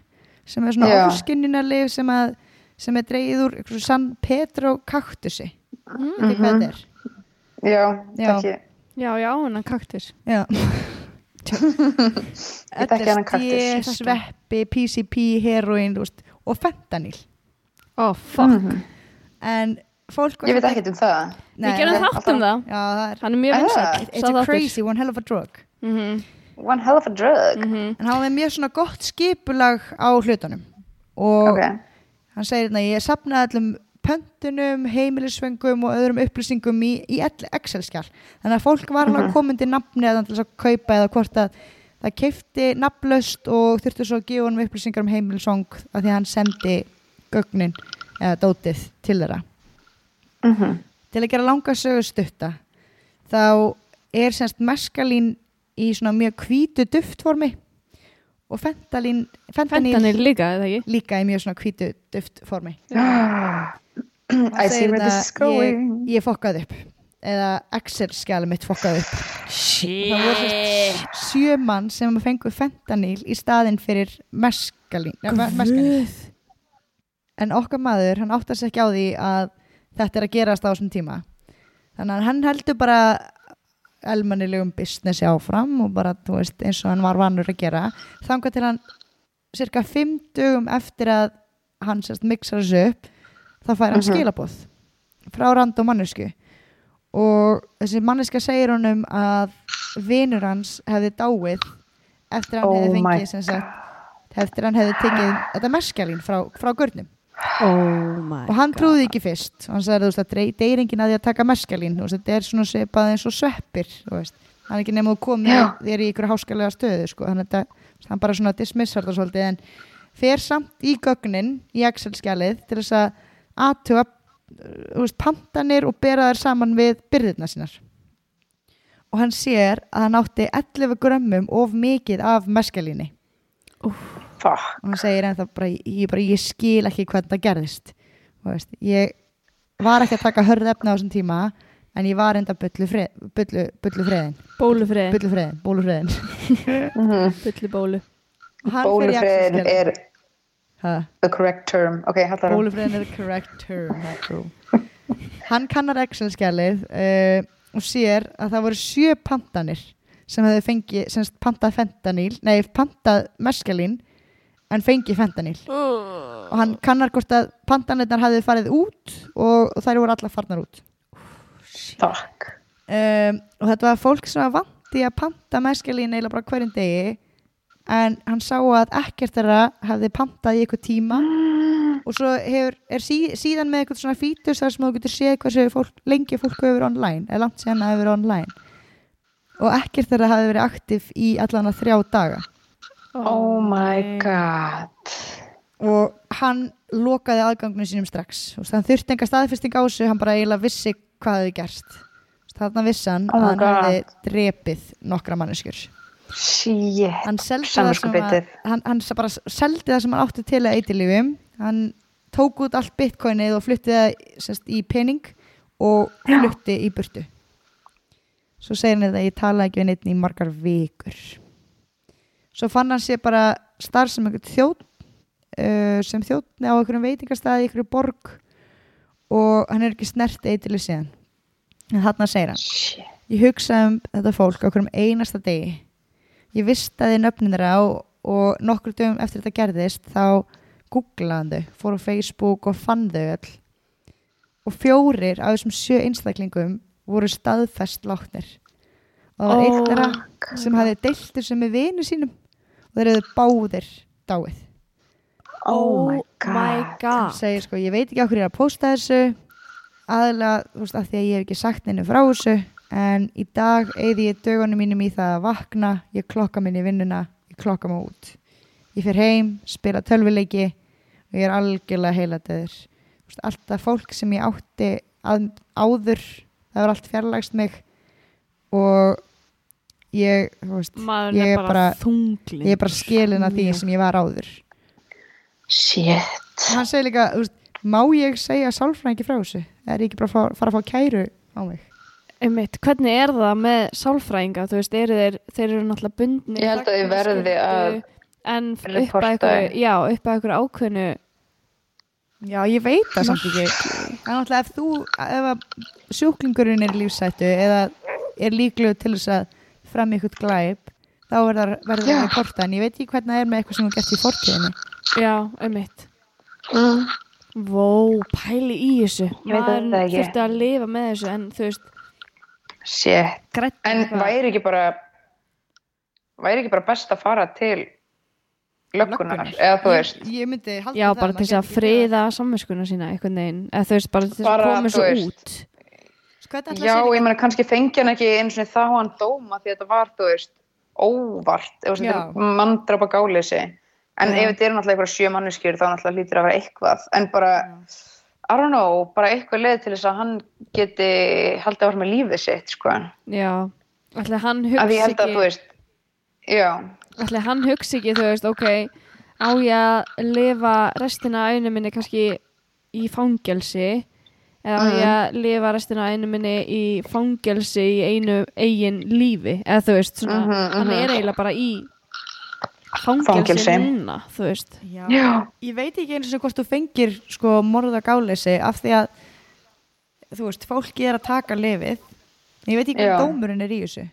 sem er svona Já. ofskinnunarlif sem, sem er eitthvað San Pedro kaktusi mm. ekki hvað þetta er Já, Já. ekki. já, já, hennan kaktus Já. Ég kaktus. LSD, sveppi, PCP, heroin veist, og fentanyl Ó, oh, fuck Mhm. en fólk Ég veit ekkert um það. Við gerum þátt um það Já, það er Hann er mjög Ah, vinsæll It's a crazy, one hell of a drug Mhm, One hell of a drug. mhm. En hann með mjög svona gott skipulag á hlutunum Og Ok. hann segir hérna Ég sapnaði allum pöntunum, heimilisfengum og öðrum upplýsingum í, í Excel-skjál Þannig að fólk var alveg komin til nafni að til þess að kaupa eða hvort að það keifti nafnlaust og þurfti svo að gefa honum upplýsingar um heimilisfang af því að hann sendi gögnin eða dótið til þeirra. Mhm. til að gera langa sögu stutta þá er semst meskalín í svona mjög hvítu duftformi og fentanil Fentanil líka, eða ekki? líka í mjög svona hvítu duftformi. I see where this is going. ég, ég fokkaði upp. Eða Excel-skjali mitt fokkaði upp. Það voru sjö mann sem fengu fentanil í staðinn fyrir meskalín, en okkar maður hann áttar sig ekki á því að þetta er að gerast á þessum tíma. Þannig að hann heldur bara elmannilegum businessi áfram og bara, þú veist, eins og hann var vanur að gera. Þangað til hann cirka fimm dögum eftir að hann sérst mixar þessu upp þá fær hann Mhm. skilaboð frá random mannesku og þessi manneska segir honum að vinur hans hefði dáið eftir hann Oh hefði fengið sagt, eftir hann hefði tekið þetta meskalín frá, frá görnum Oh og hann trúði ekki fyrst. Hann sagði að drey- deyr enginn að því að taka meskalín þetta er svona svipað eins og sveppir hann er ekki nema að koma Já. þér í ykkur háskalega stöðu sko, þannig að hann bara svona dismissar það svolítið en fer samt í gögnin í Excel-skjalið til þess að veist, pantanir og bera þær saman við byrðirna sínar. Og hann sér að hann átti 11 grömmum of mikið af meskalíni Fuck. og hann segir ennþá bara ég, bara, ég skil ekki hvernig það gerðist. Veist, ég var ekki að taka hörð efna á þessum tíma en ég var enda bullu, frið, bullu, bullu friðin Bólufriðin bullu friðin, bólu. Friðin Mhm. Bulli bólu Bólufriðin er er the correct term. Ok, hallar bólu friðin er the correct term hann kannar Excel-skjalið uh, og sér að það voru sjö pantanir sem hefði fengið pantað fentanil, nei pantað meskalín en fengi fentanil og hann kannar hvort að pantanirnar hafði farið út og, þær voru allar farnar út. Takk. um, og þetta var fólk sem var vandi að panta meskalín eiginlega bara hverjum degi en hann sá að ekkert þeirra hafði pantað í eitthvað tíma. Og svo hefur, er sí, síðan með eitthvað svona fítus þar sem þú getur séð hversu fólk, lengi fólk hefur online eða langt síðan það hefur online. Og ekkert þeirra hafði verið aktiv í allan að þrjá daga Oh my god. og hann lokaði aðgangunum sínum strax. Og þannig þurfti enga staðfesting á þessu hann bara eiginlega vissi hvað hefði gerst. Þarna vissi hann Oh að hann hefði drepið nokkra manneskjur. Hann seldi það sem að, hann, hann bara seldi það sem hann átti til að eitilífi hann tók út allt bitcoinið og flutti það sest, í pening og flutti í burtu. Svo segir hann þetta ég tala ekki við neitt í margar vikur svo fann hann sér bara starf sem einhvern þjótt uh, sem þjóttni á einhverjum veitingastæði í einhverju borg og hann er ekki snert eitilíf síðan en þarna segir hann Shit. Ég hugsaði um þetta fólk á hverjum einasta degi. Ég vistaði nöfnin þeirra og, og nokkur dögum eftir þetta gerðist þá googlaði þau, fór á Facebook og fann þau öll. Og fjórir af þessum sjö einstaklingum voru staðfest látnir. Og það var eitt Oh þeirra sem hafði deilt þessu með vinu sínum og þeir eru báðir dáið. Oh my my god. god. Hann segir sko, ég veit ekki okkur ég er að posta þessu. Aðalega, þú veist, af því að ég hef ekki sagt neinu frá þessu. En í dag eigði ég dögunum mínum í það að vakna. Ég klokka minni í vinnuna. Ég klokka mig út. Ég fer heim, spila tölvileiki og ég er algjörlega heiladöður alltaf fólk sem ég átti að, áður það var allt fjarlægst mig. Og ég, þú veist maður Ég er bara, bara- ég er bara skilin af því sem ég var áður Shit. hann segir líka, þú veist, má ég segja sálfræðingi frá þessu? Er ég ekki bara að fara að fá kæru á mig? Einmitt, hvernig er það með sálfræðinga þú veist, eru þeir, þeir eru náttúrulega bundni Ég held að þið verði að en upp að þér. já, upp að einhverju ákveðnu Já, ég veit það samt ekki. En náttúrulega ef þú, ef að sjúklingurinn er lífsættu eða er líklegur til þess að fram ykkur glæp, þá verður það að porta. En ég veit ekki hvernig það er með eitthvað sem þú gert í fortíðinni. já, einmitt. Mm. Vó, pæli í þessu. Maður þurfti að lifa með þessu en þú veist, grætt En væri ekki bara væri ekki bara best að fara til löggunar eða þú veist? Ég, ég myndi halda já, bara til þess að friða samvinskuna sína einhvern veginn, eða þú veist, bara til þess að koma veist. út Já, að ég meina kannski fengi hann ekki eins og þá hann dóma því þetta var, þú veist, óvart, þetta er manndrapa gáleysi. En ef þetta er náttúrulega einhverja sjö manneskjur þá náttúrulega hlýtur að vera eitthvað. En bara, I don't know, bara eitthvað leið til þess að hann geti haldið að vera með lífið sitt, sko. já, ætli hann Af því hugsi ég held að, ekki þú veist, já, ætli hann hugsi ekki, þú veist, ok á ég að lifa restina af einu minni kannski í fangelsi eða á ég að lifa restina einu minni í fangelsi í einu eigin lífi, eða þú veist svona, Mhm, hann mhm. er eiginlega bara í fangelsi, núna, þú veist Já. já, Ég veit ekki eins og hvort þú fengir sko morða gáleysi af því að þú veist, fólki er að taka lifið. Ég veit ekki hvað dómurinn er í þessu.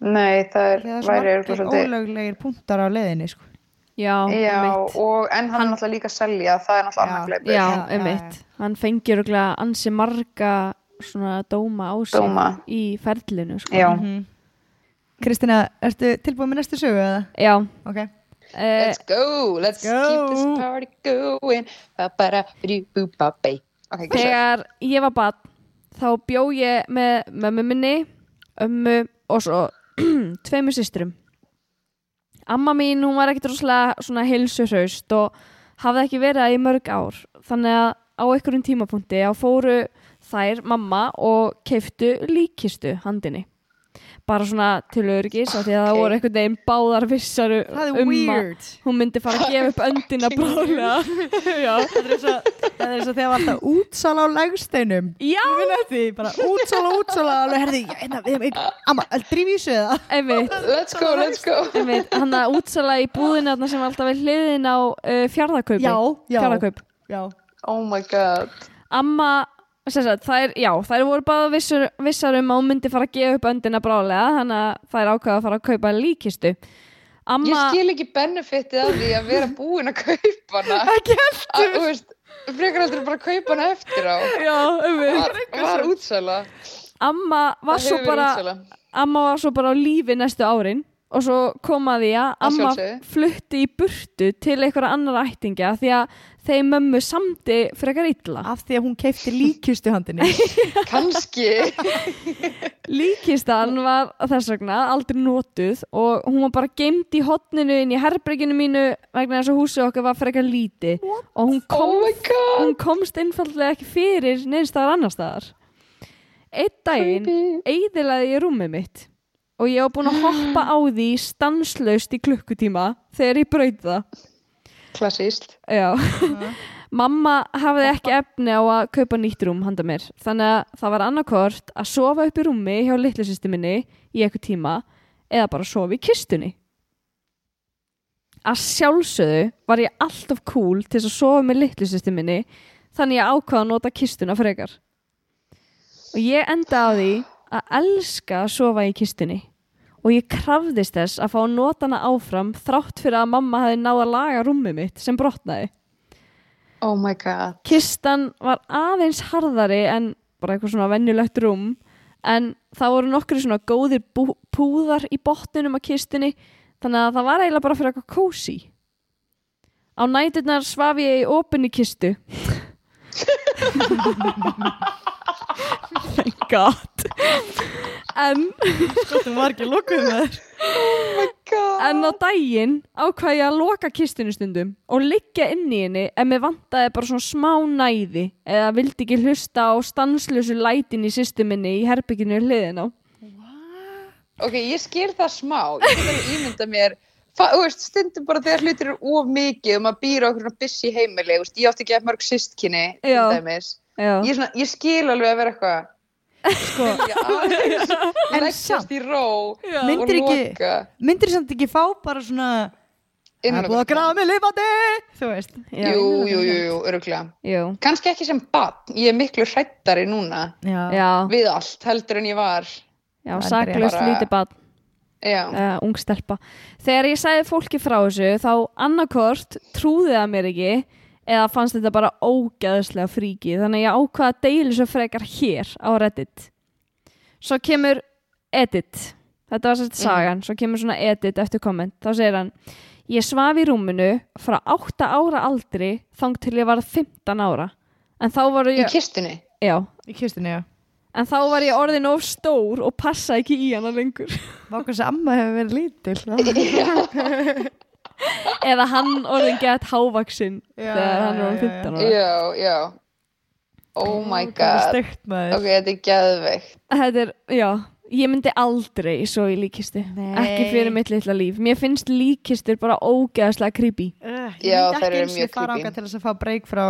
nei, það er, Það er svo væri margir eitthvað svolítið. ólöglegir punktar á leiðinni sko. já, Já, og, en hann er náttúrulega líka að selja, það er náttúrulega annar gleipur. já, Já, einmitt, hann fengir örugglega ansi marga svona dóma á sig Dóma. í ferlinu sko. Já. Mhm. Kristina, ertu tilbúin með næstu sögu eða? já Ok. eh, Let's go, let's go. keep this party going Ba-ba-da-ba-doo-boo-ba-bay. Ok, ekki svo. Þegar ég var barn þá bjó ég með mömmu minni, ömmu og svo tveimur systrum. Amma mín, hún var ekkit rosalega svona hilsuhraust og hafði ekki verið í mörg ár. Þannig að á einhverjum tímapunkti á fóru þær mamma og keiftu líkistu handinni. Bara svona til öryggis af því að það voru einhvern veginn báðar er um að hún myndi fara að gefa upp öndina bráðlega. Það er eins og, er þegar var alltaf útsala á því, bara útsala, útsala, alveg herði, ég, við hefum ekki, amma, drif í sig það. einmitt. Let's go, let's go. Hann að útsala í búðinu sem alltaf við hliðin á uh, fjárðakaupi Já, já. Oh my god. Amma, sagt, þær, já, þær voru bara vissar, vissar um að hún myndi fara að gefa upp öndina brálega þannig að þær ákvaða að fara að kaupa líkistu. Amma, Ég skil ekki benefitið af því að vera búin að kaupa hana. Ekki veist, frekar heldur bara að kaupa hana eftir á. Já, um var, var útsala. Amma var svo bara útsala. amma var svo bara á lífi næstu árin og svo kom að því að amma sjálfsögðu. flutti í burtu til einhverja annar ættingja því að þeim mömmu samdi frekar illa. Af því að hún keipti líkistu handinni. Kannski. Líkistan var þess vegna aldrei notuð og hún var bara gemd í hotninu inn í herbregginu mínu vegna þess að húsið okkar var frekar líti og hún, kom, oh hún komst einfallega ekki fyrir neynstaðar annar staðar. Einn daginn eiðilaði ég rúmið mitt og ég var búin að hoppa á því stanslaust í klukkutíma þegar ég braut það klassíst. Mamma hafði ekki efni á að kaupa nýtt rúm handa mér þannig að það var annarkort að sofa upp í rúmi hjá litlusýsti minni í eitthvað tíma eða bara sofa í kistunni. Að sjálfsögðu var ég alltaf cool til að sofa með litlusýsti minni þannig ég ákvaða að nota kistuna frekar. Og ég enda á því að elska að sofa í kistunni og ég krafðist þess að fá hana áfram þrátt fyrir að mamma hefði náða að laga rúmið mitt sem brotnaði. oh my god Kistan var aðeins harðari en bara eitthvað svona venjulegt rúm en það voru nokkru svona góðir púðar í botnunum á kistunni þannig að það var eiginlega bara fyrir eitthvað kósi. Á næturnar svaf ég í opinni kistu. Thank God. En Sko, þú var ekki lukkuð með þér god. En á daginn ákvað ég að loka kistunni stundum og liggja inn í henni ef mér vantaði bara svona smá næði eða vildi ekki hlusta á stanslösu lætin í sýstu minni í herbygginu hliðin á. ok, ég skil það smá ég alveg ímynda mér veist, stundum bara þegar hlutir eru of mikið um að býra okkur svona busy heimili veist, ég átti ekki að mörg. Já. ég, ég skil alveg að vera eitthvað Sko, En samt. í ró Já. og Myndir ekki- loka. myndir samt ekki fá bara svona Það er búið að grafa mig lifandi Þú veist. Já, jú, jú, jú, jú, öruglega Jú. kannski ekki sem barn, ég er miklu hrættari núna Já, við allt heldur en ég var. Já bara- lítið já, uh, ung stelpa. Þegar ég sagði fólki frá þessu þá annarkort trúði það mér ekki eða fannst þetta bara ógæðslega fríki þannig að ég ákvaða að deila svo frekar hér á Reddit. Svo kemur edit. Þetta var sérst sagan. Svo kemur svona edit eftir komment. Þá segir hann Ég svaf í rúminu frá 8 ára aldri þang til ég var 15 ára. En þá var í ég, kistunni já, í kistunni, já en þá var ég orðin of stór og passa ekki í hana lengur. Vákvæm sem amma hefur verið lítil Eða hann orðin gett hávaksinn þegar hann já, 15 ára. já, já oh my Það er god ok, þetta er geðveikt Þetta er, já, ég myndi aldrei svo í líkistu. Nei. Ekki fyrir mitt litla líf. Mér finnst líkistur bara ógeðslega creepy. Uh, Já, Ég myndi ekki eins og fara ákvað til þess að fá breyk frá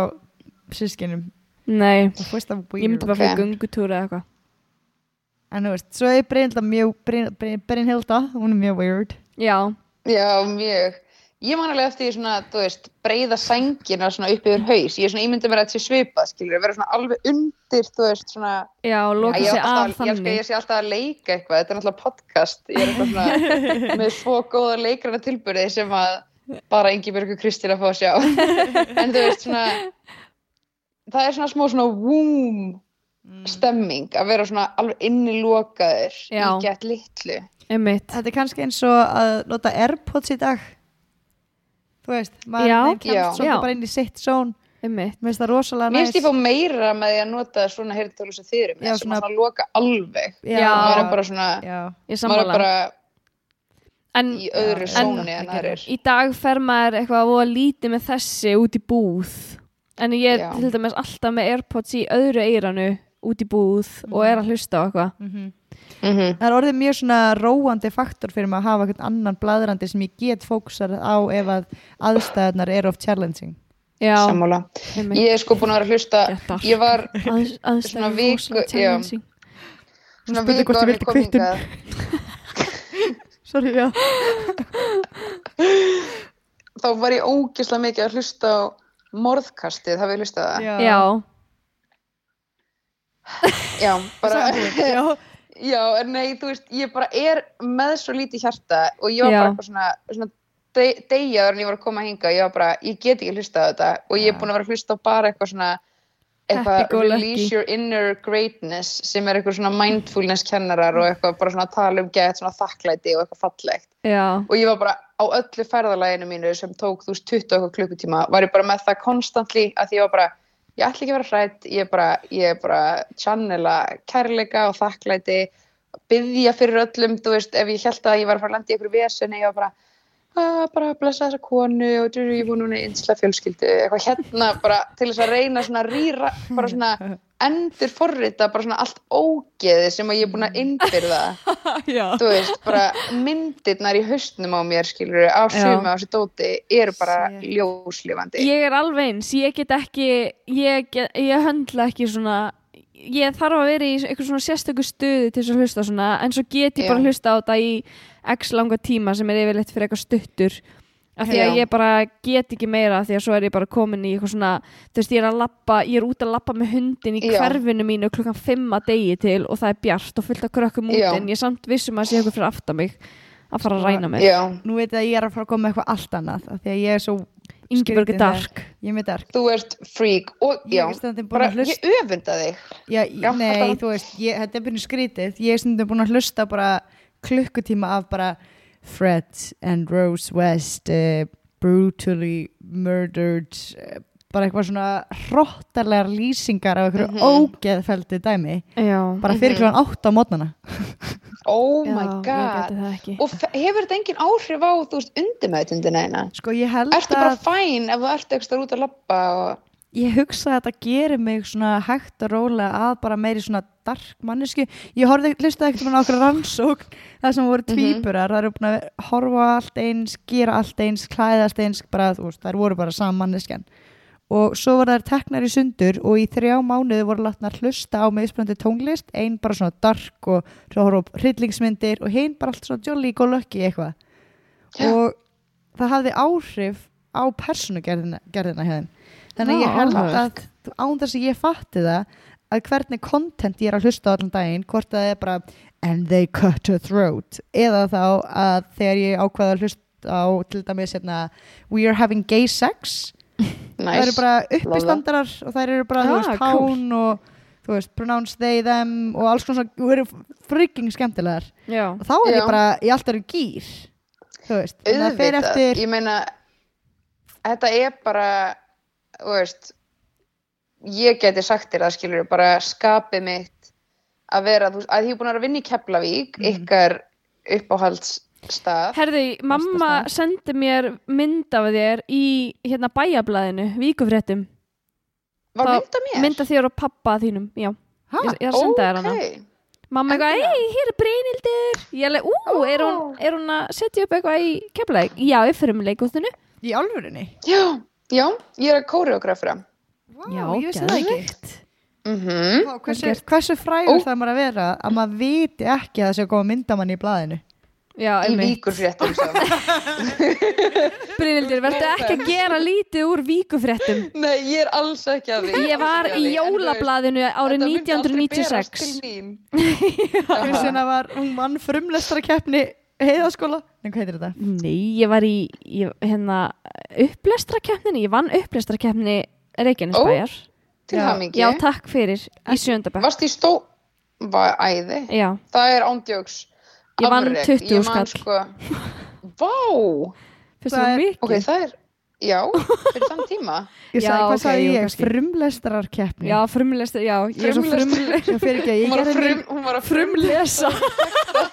sískinum Nei, ég myndi bara Ok. fyrir gungutúra eða eitthvað. En þú veist, svo er Brynhilda hún er mjög weird Já, Já, mjög. Ég man alveg eftir því svona, þú veist, breyða sængina svona upp yfir haus. Ég er svona ímyndið mér að þetta sé svipað, skilur, að vera svona alveg undir, þú veist, svona... já, sig er af þannig. ég sé alltaf að leika eitthvað, þetta er náttúrulega podcast. Ég er eitthvað svona með svo góða leikrana tilbyrði sem að bara Ingibjörg og Kristín að fá að sjá. en þú veist, svona... Það er svona smá svona womb stemming að vera svona alveg innilokaður í gett litlu. Einmitt. Þetta er kannski eins og að nota Airpods í dag Þú veist, maður kemst Já. bara inn í sitt Einmitt. Mér finnst það rosalega Mér næs finnst ég fá meira með því að nota svona heyrðtölu sem þið eru með, sem svona- að svona loka alveg. Já. Maður er bara svona, Já, Ég maður er bara En í öðru sóni en- en aðrir. í dag fer maður eitthvað að lítið með þessi út í búð. En ég er til dæmis alltaf með Airpods í öðru eiranu út í búð og er að hlusta á eitthvað. mhm Mm Það er orðið mjög svona róandi faktor fyrir mig að hafa einhvern annan bladrandi sem ég get fókusar á ef að aðstæðunar eru of challenging. Já, Sammála. Ég er sko búin að vera að hlusta, dark. ég var aðstæður svona viku- já. svona viku að komum kvittun. hingað. Sorry, já. Þá var ég ógislega mikið að hlusta á morðkastið, hafið hlustað það? Já, Já, bara, já. Já, en nei, þú veist, ég bara er með svo lítið hjarta og ég var Já. bara eitthvað svona, svona de- deyjaður en ég var að koma hinga, ég var bara, ég get ekki hlustað á þetta og ég er Já. búin að vera að hlusta á bara eitthvað svona eitthvað release your inner greatness sem er eitthvað svona mindfulness kennarar og eitthvað bara svona að tala um gett svona þakklæti og eitthvað fallegt Já, og ég var bara á öllu ferðalaginu mínu sem tók þú veist 20 og eitthvað klukkutíma var ég bara með það constantly að ég var bara ég ætla ekki að vera hrætt, ég er bara ég er bara channela kærleika og þakklæti byggja fyrir öllum, þú veist, ef ég held að ég var að fara að landa í ykkur vesenni, ég var bara að bara blessa þessa konu og þú, ég voru núna í einslega fjölskyldu, eitthvað hérna bara til þess að reyna svona rýra, bara svona endur forrita bara svona allt ógeði sem að ég er búin að innbyrða já. þú veist, bara myndirnar í haustnum á mér, skilur á Já. sumi á þessu dóti, eru bara Shit. ljóslifandi Ég er alveg eins, ég get ekki, ég, get, ég höndla ekki svona, ég þarf að vera í eitthvað svona sérstöku stuði til þess að hlusta svona, en svo get ég bara hlusta á þetta í x langa tíma sem er yfirleitt fyrir eitthvað stuttur. Af því að ég bara get ekki meira af því að svo er ég bara komin í eitthvað svona, þú veist, ég er að lappa, ég er út að lappa með hundin í Já. hverfinu mínu klukkan fimm að degi til og það er bjart og fullt af krökkum út Já. en ég samt vissum að sé eitthvað fyrir aftan mig að fara að ræna mig. Já, Nú veit ég að ég er að fara að koma með eitthvað allt annað af því að ég er svo Ingibjörg er dark. Ég dark þú ert freak og Ég já, er búin bara ég öfunda þig Já, Já, nei, þú veist, ég, þetta er byrjun skrítið Ég er stundum búin að hlusta bara klukkutíma af bara Fred and Rose West uh, brutally murdered uh, bara eitthvað svona hróttarlegar lýsingar af einhverju Mhm. ógeðfeldi dæmi Já. bara fyrir Mhm. klukkan átt á mótnana oh Já, my ég god og hefur þetta engin áhrif á, þú veist, undirmeðtundina eina Sko, ég held ertu bara að fæn ef þú ert ekstra út að labba og ég hugsa að þetta gerir mig svona hægt og rólega að bara meiri svona dark mannesku ég hlustaði ekkert á okkur rannsókn það sem voru Mhm. tvíburar það eru búin að horfa allt eins gera allt eins, klæðast eins bara, veist, þær voru bara saman manneskjan og svo voru þær teknar í sundur og í þrjá mánuði voru látnar hlusta á meðspjöndi tónlist, ein bara svona dark og svo horfa hryllingsmyndir og hinn bara allt svona jolly go lucky eitthvað Já. og það hafði áhrif á persónugerðina gerðina hjá þeim þannig að ég held að án þess að ég fatti það að hvernig content ég er að hlusta allan daginn hvort það er bara and they cut her throat eða þá að þegar ég ákvaða að hlusta á til dæmis hérna, we are having gay sex. Það næs eru bara uppistandarar og það eru bara, þú Ah, veist, cool. hán og þú veist, pronounce they, them og alls konar svona, og eru freaking skemmtilegar. Já. og þá er Já. ég bara í alltaf gýr þú veist, en það fer eftir ég meina þetta er bara þú veist ég geti sagt þér það skilur bara skapið mitt að vera, þú veist, að ég er búin að að vinna í Keflavík Mhm. ykkar uppáhaldsstað. Herði, mamma stað. sendi mér mynd af þér í hérna bæjablaðinu, víkufréttum. Var það- mynda mér? mynd af þér og pappa þínum, já. Ha, ég, ég að senda þér hana. Ok, mamma eitthvað, hei, hér er Brynhildur. Ég alveg, ú, Ó. er, hún, er hún að setja upp eitthvað í keflaðið? Já, ég fyrir með leikústinu í alvörinni já, já, ég er að kóreografra wow, Já, ég vissi það ekki. mhm. Vá, hversu, hversu frægur það maður að vera að maður viti ekki að það sé að koma myndamann í blaðinu? Já, í einmitt. víkurfréttum svo. Brynhildur, verður ekki að gera lítið úr víkufréttum nei, ég er alls ekki að því Ég var í jólablaðinu árið 1996 Kristina var, hún mann frumlestra keppni heiðaskóla en hvað heitir þetta? Nei, ég var í, í hérna, upplestrakeppninni, ég vann upplestrakeppni Reykjanesbæjar. til Já. hamingi Já, takk fyrir, í sjöndabæk. varst í stó var æði, Já, það er ándjóks Ég vann afrek. 20 Ég man skall. sko, vá fyrst Það er- mikið. ok, það er, já, fyrir þann tíma Ég Já, sagði, hvað ok, sagði ég? kannski. Frumlestrar keppni Já, frumlestur, já, að gerði frum, hún var að Frumlesa.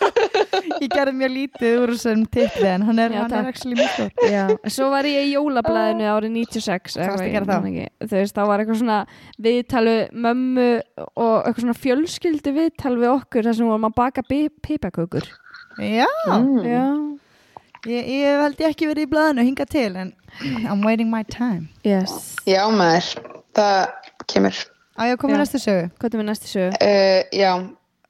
ég gerði mjög lítið úr þessum titli en hann er, Já, hann er actually mjög stór Já, svo var ég í jólablaðinu árið 96 Hvað varstu að eitthvað, gera þá? Þú veist, þá var eitthvað svona viðtalu mömmu og eitthvað svona fjölskyldu viðtal við okkur þar sem vorum að baka pi- pipakökur Já, Mm. Já, ég, ég held ég ekki verið í blaðinu hinga til en I'm waiting my time. Yes. Já maður, það kemur. Á ég að koma í næstu sögu. Hvað er með næstu sögu? uh, já,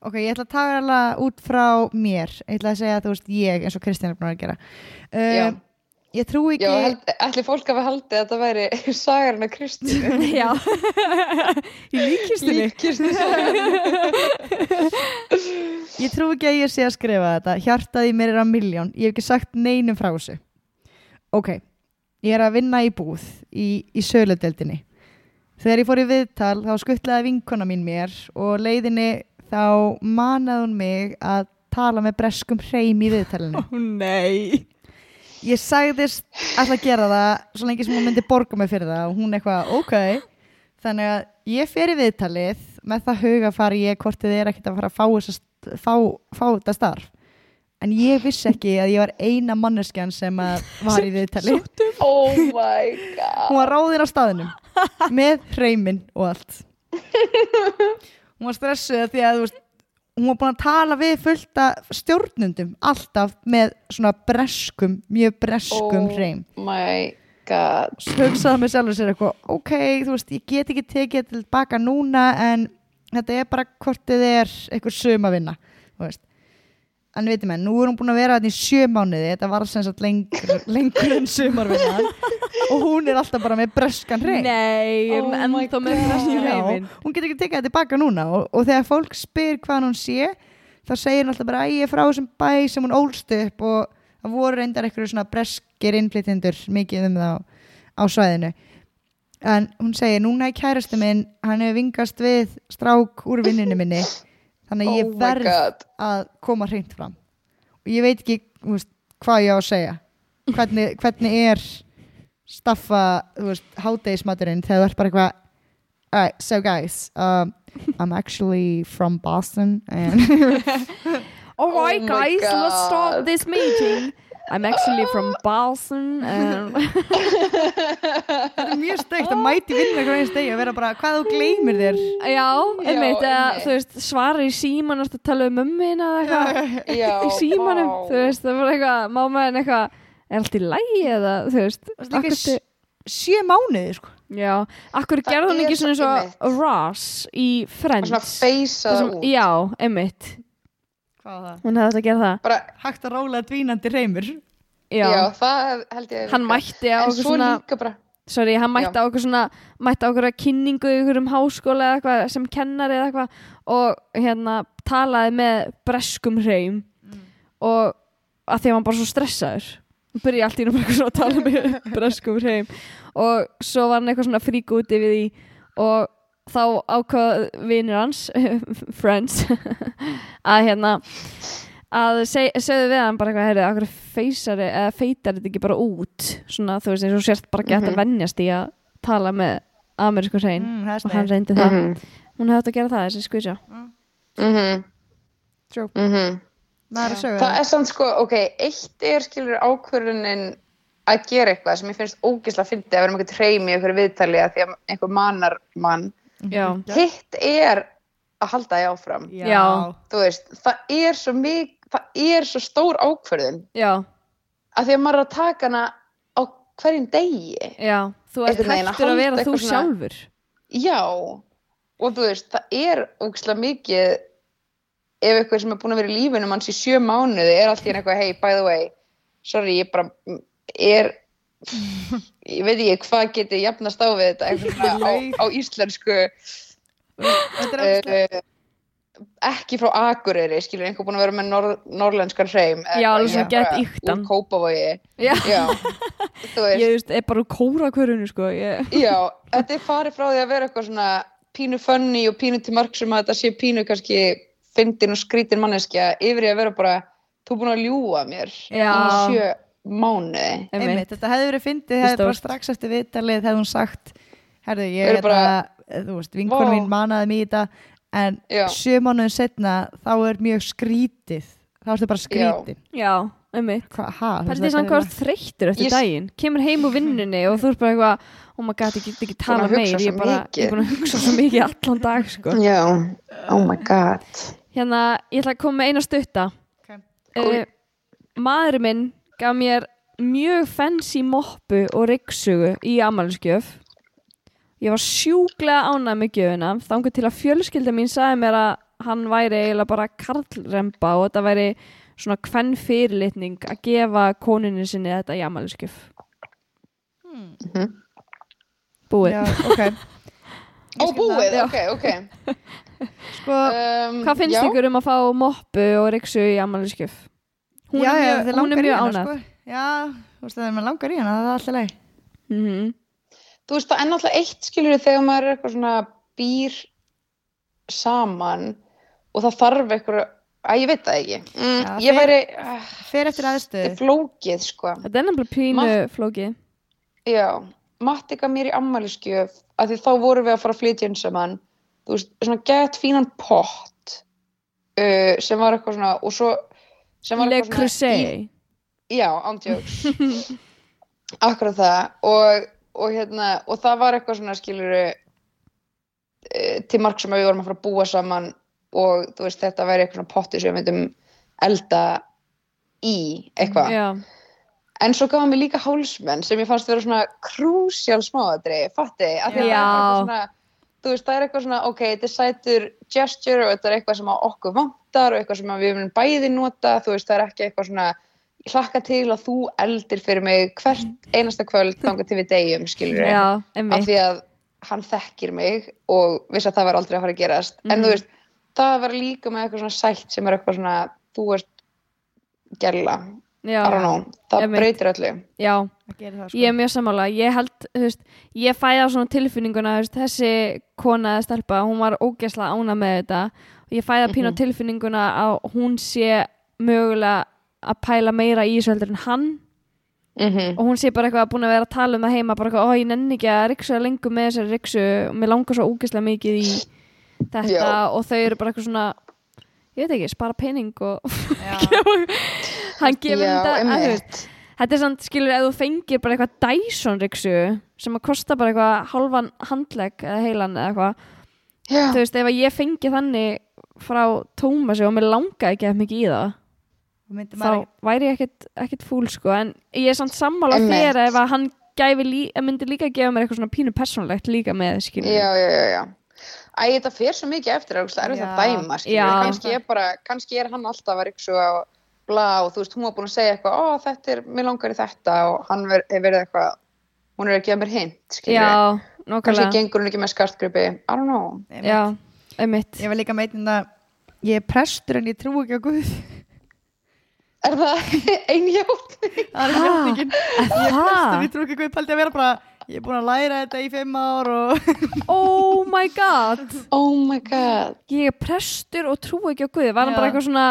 Ok, ég ætla að taka alveg út frá mér. Ég ætla að segja að þú veist ég eins og Kristján er búin að gera. Já. uh, Ég trú ekki ætli fólk hafi haldið að þetta væri sagarinn af Kristínu. Já. Í líkistunni líkist Ég trú ekki að ég sé að skrifa þetta. Hjartað í mér er að miljón Ég hef ekki sagt neinum frá þessu. Ok, ég er að vinna í búð Í, í söludeldinni Þegar ég fór í viðtal þá skuttlaði vinkona mín mér Og leiðinni þá manaði hún mig Að tala með breskum hreim í viðtalinu. Ó, nei. Ég sagðist alltaf að gera það Svo lengi sem hún myndi borga mig fyrir það Og hún eitthvað, ok. Þannig að ég fer í viðtalið. Með það huga fari ég hvort þið er ekkert að fara að fá, þessa, fá, fá þetta starf. En ég vissi ekki að ég var eina manneskjan sem var í viðtali. Oh my god. Hún var ráðin á staðinum Með hreiminn og allt. Hún var stressuð því að þú veist, hún var búin að tala við fullta stjórnundum alltaf með svona breskum, mjög breskum Oh hreim. my god. Svo hugsaði með sjálfur sér eitthvað ok, þú veist, ég get ekki tekið þetta tilbaka núna en þetta er bara hvort þið er eitthvað sumavinna þú veist en veitum menn, nú er hún búin að vera þetta í sjö mánuði. Þetta var sem sagt lengur, lengur en sumarvinnan. Og hún er alltaf bara með breskan hreim. Nei, Oh my ennþá með Já, heiminn. hún getur ekki tekið þetta tilbaka núna. Og, og þegar fólk spyr hvað hún sé þá segir hún alltaf bara að ég er frá þessum bæ sem hún ólst upp. Og það voru reyndar eitthvað svona breskir innflytjendur mikið um það á, á svæðinu. En hún segir núna er kærastu minn hann hefur vingast við strák úr vinninu minni þannig að ég Oh my verð god að koma hreint fram og ég veit ekki veist, hvað ég á að segja hvernig, hvernig er staffa hádegismaturinn þegar þú ert bara eitthvað alright, so guys um, I'm actually from Boston and All Oh my guys, let's start God. this meeting. I'm actually from Boston. Um, þetta er mjög steikt að mæti vinna hvernig einn stegi að vera bara hvað þú gleymir þér. Já, einmitt, þú veist, svara í síman og tala um mömmina eða eitthvað? Í símanum, vá. þú veist, það var eitthvað, mámaðin eitthvað, er allt í lægi eða, þú veist, líka sjö mánuði sko. Já, akkur er ekki svona svo eins og Ross í Friends. Svona feysa Það það sem- út. Já, einmitt, hvað það? hún hefði þetta að gera það. Bara, hægt að róla dvínandi reymur. Já, já, það held ég hann mætti á En okkur svo svona... líka bara sorry, hann mætti á okkur svona mætti á okkur að kynningu í okkur um háskóla eða eitthvað sem kennari eða eitthvað og hérna talaði með breskum hreim og að því að hann bara svo stressaður. Byrja allt í nú bara svona að tala með breskum hreim. Og svo var hann eitthvað svona frík úti við því og þá ákvað vinur hans friends að hérna að seg, segðu við hann bara eitthvað heyrðu, akkur feysari eða feitar þetta ekki bara út? Svona þú veist eins og sért bara gett að Mhm. vennjast í að tala með amerísku hrein. Mm, það og hann reyndi það. Mhm, hún hefði átt að gera það þessi skvísja mhm, True. mhm. maður er Það er samt sko, ok, eitt er skilur ákvörðunin að gera eitthvað sem ég finnst ógislega fyndið að vera með eitthvað í einhverju viðtali að því að einhver manar mann hitt er að halda því áfram. Já. Já. þú veist, það er svo mik það er svo stór ákvörðun. Já, að því að maður er að taka hana á hverjum degi. Já þú ert veginn að að vera þú sjálfur. Já, og þú veist það er ógislega mikið ef eitthvað sem er búin að vera í lífinu manns í sjö mánuði er allt í einu eitthvað hey, by the way, sorry, ég bara er ég veit ekki hvað geti jafnast á við þetta? Á, á íslensku. Uh, ekki frá Akureyri skilur einhver búin að vera með norð, norrlenskan hreim Já, alveg ég svona er bara get ýktan. úr Kópavogi. Já, já, ég veist er bara úr kóra hverjunu sko ég, já, þetta er farið frá því að vera eitthvað svona pínu funny og pínu til mark sem að þetta sé pínu kannski fyndin og skrítin manneskja yfir í að vera bara þú er búin að ljúga mér Já. Mánuði. Einmitt, einmitt, þetta hefði verið fyndið, Þetta er hefði bara strax eftir viðtalið hefði hún sagt, herðu, ég er bara- bara, þú veist, vinkonum Vá. mín manaði mig í þetta, en Já. sjö mánuðin setna, þá er mjög skrítið, þá ertu bara skrítin. já, þetta samt er hvað bara- ert þreyttur eftir Ég- daginn. Kemur heim úr vinnunni og þú ert bara eitthvað Oh my god, ég get ekki tala að meir. Ég er bara, ég er búin að hugsa svo mikið allan dag sko. já, oh my god. Hérna, ég ætla að koma með eina stutta. Ok. uh, Maðurinn minn gaf mér mjög fancy moppu og ryggsugu í amaliskjöf Ég var sjúklega ánægð með gjöfina þangur til að fjölskylda mín sagði mér að hann væri eiginlega bara karlremba og þetta væri svona kvenn fyrirlitning að gefa konunni sinni þetta í amaliskjöf Mhm. Búið Já, ok. Ó, búið, ok, ok. Sko, Um, Hvað finnst já. ykkur um að fá moppu og riksu í ammæliskjöf? Hún já, er já, mjög, þið hún er mjög hana, ánægð. sko. Já, þú veist, þegar maður langar í hana, það er alltaf leið. Mhm. Þú veist, það er náttúrulega eitt skilur þegar maður er eitthvað svona býr saman og það þarf eitthvað, að ég veit það ekki. Mm, Já, ég væri uh, Fer eftir aðstöðu. flókið, sko. Þetta er nefnilega pínu Ma- flókið. Já, Matti gaf mér í ammæliskjöf að því þá vorum við að fara að flytja inn saman þú veist, svona gett fínan pott uh, sem var eitthvað svona og svo Le Creuset. já, ándjóks akkurat það. Og, og hérna, og það var eitthvað svona skiluru uh, til marg sem við vorum að fara að búa saman og þú veist, þetta væri eitthvað potti sem við myndum elda í eitthvað. Já, En svo gaf hann mér líka hálsmenn sem ég fannst vera svona krúsjál smáadri, fatti, að það bara eitthvað svona, þú veist, það er eitthvað svona, ok, þetta er sætur gesture og þetta er eitthvað sem að okkur vantar og eitthvað sem við munum bæði nota, þú veist, það er ekki eitthvað svona, ég hlakka til að þú eldir fyrir mig hvert einasta kvöld þangað til við deyjum, skilur já, af því að hann þekkir mig og vissi að það var aldrei að fara að gerast, en Mhm. þú veist, það var líka með eitthvað svona sætt sem er eitthvað svona, þú veist, gerla, Já, I don't know, það breytir öllu. já, Það sko. ég er mjög sammála. Ég held, þú veist, ég fæði á svona tilfinninguna, veist, þessi kona eða stelpa, hún var ógesla ána með þetta og ég fæði að pína Mhm. tilfinninguna að hún sé mögulega að pæla meira í þessu heldur en hann Mm og hún sé bara eitthvað búin að vera að tala um það heima bara eitthvað, ó ég nenni ekki að riksu lengur með þessari riksu og mér langar svo ógeðslega mikið í þetta Já. og þau eru bara eitthvað svona ég veit ekki, spara pening og hann gefur þetta þetta er samt skilur ef þú fengir bara eitthvað Dyson riksu sem að kosta bara eitthvað halvan handlegg eða heilan eða eitthvað þú veist, ef ég fengi þannig frá Tómasi og mér langaði ekki að mikið í það þá maður væri ég ekkert, ekkert fúl sko. En ég er samt sammála þér ef að hann lí, myndi líka gefa mér eitthvað svona pínu persónlegt líka með skilur já, já, já, já. Æ, þetta fer svo mikið eftir, það er þetta að Já. dæma, kannski bara, kannski er hann alltaf að riksu og bla og þú veist, hún var búin að segja eitthvað, ó, þetta er, mér langar í þetta og hann ver, er verið eitthvað, hún er að gefa mér hint, skilur já, kannski gengur hún ekki með skartgripi, I don't know. já, einmitt Ég var líka meitin að ég er prestur en ég trú ekki á Guð. Er það einhjátt? Það er hjáttningin. Ég er prestur, það, ég trú ekki á Guð. Paldi að vera bara, ég er búin að læra þetta í fimm ár og... oh my god Oh my god. ég er prestur og trú ekki á Guði var hann Já. bara eitthvað svona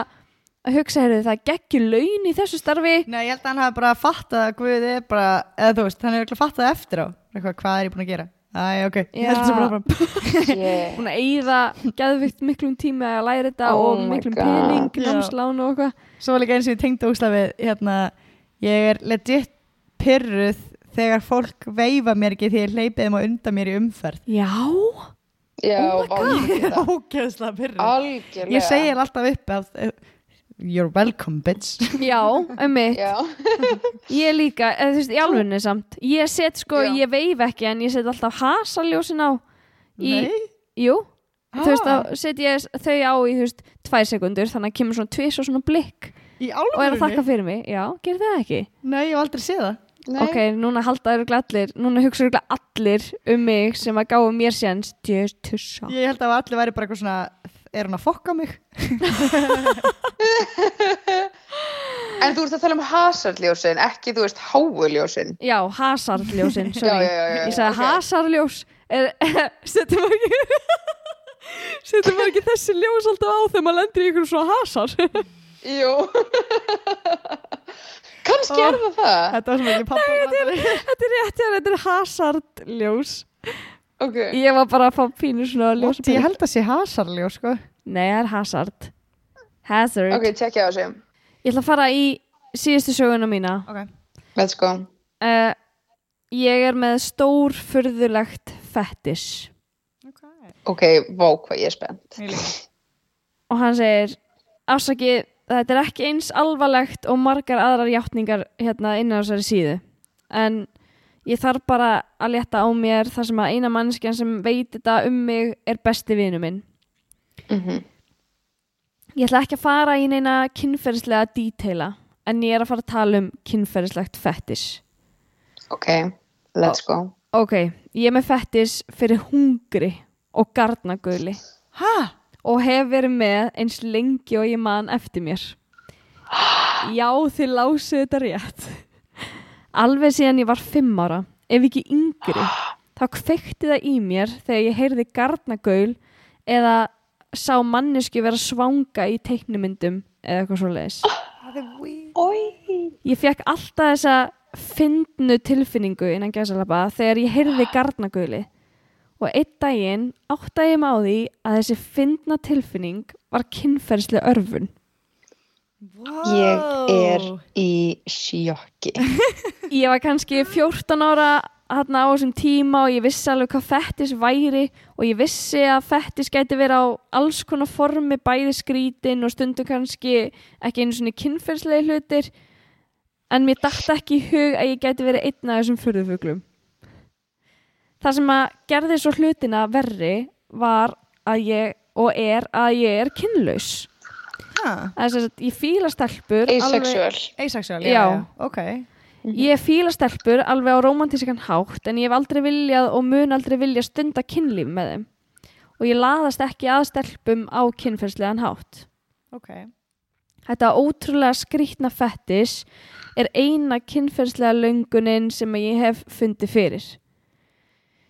að hugsa, heyrðu, það geggjur laun í þessu starfi Nei, ég held að hann hafi bara fattað að Guð er bara, eða þú veist, hann hefur ekki fattað eftir á. Eitthvað, hvað er ég búin að gera? Æ, ok, ég held þessu bara fram. Yeah. búin að eyða geðvikt miklum tíma að læra þetta Oh og miklum God. pening, námslán og eitthvað Svo var líka eins og ég tengdi ósla við, hérna, ég er legit pyrruð þegar fólk veifa mér ekki því ég hleypið þeim á undan mér í umferð. já, Já, Oh. Ógeðslega. Algjörlega. Ég segi alltaf upp að uh, You're welcome, bitch. já, einmitt Já, Ég líka, eða þú veist, í alvegni samt Ég set sko, Já. ég veif ekki en ég set alltaf hasaljósin á í, Nei. Jú, þú veist, Ah. þá set ég þau á í, þú veist, tvær sekundur þannig að kemur svona tvis og svona blikk og er að þakka fyrir mig, já, gerir það ekki Nei, ég hef aldrei séð það. Nei. Ok, núna halda örugglega allir, núna hugsa örugglega allir um mig sem að gáðu mér séns Djöðs tussa Ég held að allir væri bara eitthvað svona, er hann að fokka mig? En þú ert að tala um hasarljósin, ekki, þú veist, háuljósin. Já, hasarljósin, sorry já, já, já, Ég sagði ok. hasarljós maður ekki Settum maður ekki þessi ljós alltaf á þegar maður lendir í ykkur svona hasar Jú. Kannski er það það. Þetta var svona ekki pappa Þetta er rétt, þetta er hasardljós Ok. Ég var bara að fá pínu svona ljós Ég held að sé hasarljó, sko. Nei, það er hazard Hazard Ok, tjekkja á þessu. Ég ætla að fara í síðustu söguna mína Ok. Let's go. uh, Ég er með stór furðulegt fettis Ok. Ok, vá hvað ég er spennt. Og hann segir afsakið, þetta er ekki eins alvarlegt og margar aðrar játningar hérna innan þessari síðu. En ég þarf bara að leta á mér þar sem að eina mannskjan sem veit þetta um mig er besti vinu minn. Mm ég ætla ekki að fara í neina kynferðislega díteila en ég er að fara að tala um kynferðislegt fettis Ok, let's go. ok, ég er með fettis fyrir hungri og garnaguli. Hæ? Og hef verið með eins lengi og ég man eftir mér. Já, þið lásið þetta rétt. Alveg síðan ég var fimm ára, ef ekki yngri, þá kveikti það í mér þegar ég heyrði garnagaul eða sá mannesku vera svanga í teiknumyndum eða eitthvað svo leiðis. Ég fekk alltaf þessa fyndnu tilfinningu innan gæsalapa þegar ég heyrði garnaguli og einn daginn áttaði ég mig á því að þessi fyndna tilfinning var kynferðslega örfun. Ég er í sjokki. Ég var kannski 14 ára hérna á þessum tíma og ég vissi alveg hvað fettis væri og ég vissi að fettis gæti verið á alls konar formi bæði skrítin og stundum kannski ekki einu svona kynferðslega hlutir en mér dætti ekki í hug að ég gæti verið einn af þessum furðufuglum. Það sem að gerði svo hlutina verri var að ég og er að ég er kynlaus. Hæ? Þess að ég fíla stelpur Asexual. Asexual, Já. já, já. Ok. Ég fíla stelpur alveg á romantískan hátt en ég hef aldrei viljað og mun aldrei vilja stunda kynlíf með þeim og ég laðast ekki að stelpum á kynferðslegan hátt. Ok. Þetta ótrúlega skrýtna fettis er eina kynferðslega löngunin sem ég hef fundið fyrir.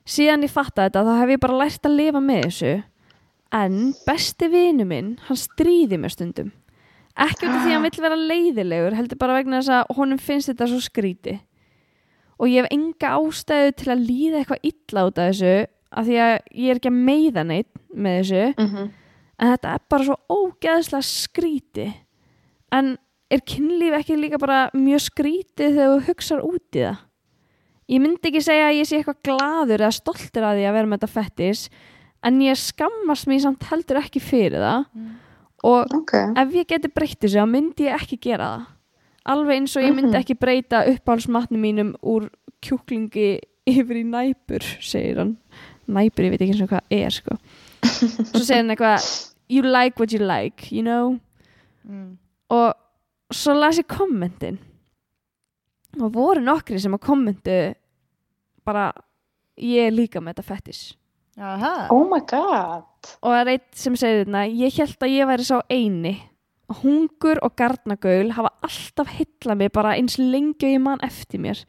Síðan ég fatta þetta þá hef ég bara lært að lifa með þessu en besti vinu minn, hann stríði mér stundum. Ekki út af því að hann vill vera leiðilegur, heldur bara vegna þess að honum finnst þetta svo skríti. Og ég hef enga ástæðu til að líða eitthvað illa út af þessu af því að ég er ekki að meiða neitt með þessu Mhm. en þetta er bara svo ógeðslega skríti en er kynlíf ekki líka bara mjög skrítið þegar þú hugsar út í það ég myndi ekki segja að ég sé eitthvað gladur eða stoltur að því að vera með þetta fettis en ég skammast mér samt heldur ekki fyrir það. Og Ok. ef ég geti breytt þessu þá myndi ég ekki gera það. Alveg eins og ég myndi ekki breyta uppáhaldsmatnum mínum úr kjúklingi yfir í næpur segir hann. Næpur, ég veit ekki eins og hvað er sko. svo segir hann eitthvað you like what you like, you know? Mm. og svo las ég kommentin og voru nokkri sem að kommentu bara ég er líka með þetta fettis. Oh my god. og það er eitt sem segir þetta ég held að ég væri sá eini hungur og garnagaul hafa alltaf hyllað mig bara eins lengi og ég man eftir mér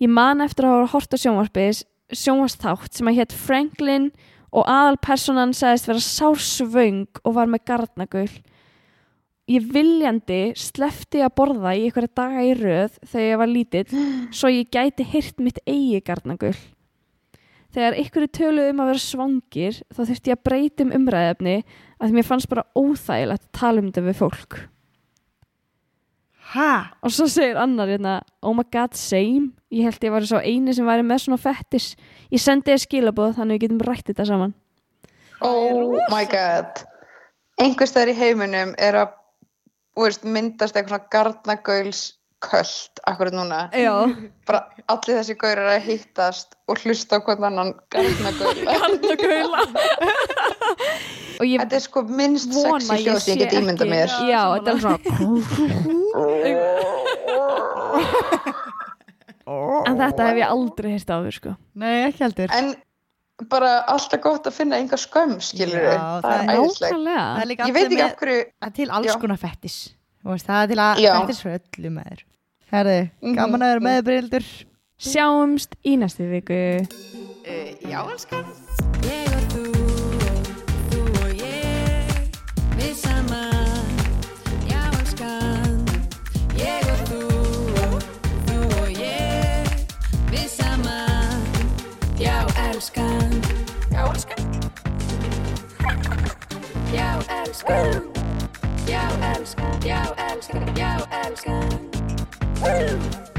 ég man eftir að hafa hort á sjónvarpið sjónvarsþátt sem að hétt Franklin og aðalpersonan sagðist vera sársvöng og var með garnagaul ég viljandi slefti að borða í einhverja daga í röð þegar ég var lítill svo ég gæti hyrt mitt eigi garnagaul þegar er töluð um að vera svangir þá þurfti ég að breyta um umræðefni að því mér fannst bara óþægilegt að tala um þetta við fólk. Hæ? og svo segir annar hérna oh my god same. Ég held ég var svo eini sem væri með svona fettis ég sendi þér skilaboð þannig við getum rætt þetta saman. Oh my god. Einhvers staðar í heiminum er að veist, myndast eitthvað svona garnagauls köld akkurat núna. já, Bara allir þessi gaurar að hittast og hlusta á hvern annan og ég Þetta er sko minnst ég hljóð sem ég get ímynda mér. já, þetta er svona en þetta hef ég aldrei hýrt áður sko Nei, ekki heldur. En bara alltaf gott að finna enga skömm, skilur Já, Það það er líka Ég veit ekki af hverju, það er til alls konar fettis. Það er til að fettis fyrir öllu með þér. Herði, Mhm. gaman að vera með Bryndur. sjáumst í næstu viku Já, elskan. Ég og þú, þú og ég, við saman, já elskan. Ég og þú, þú og ég, við saman, já elskan. Já elskan. Já elskan. Já elskan, já elskan, já elskan.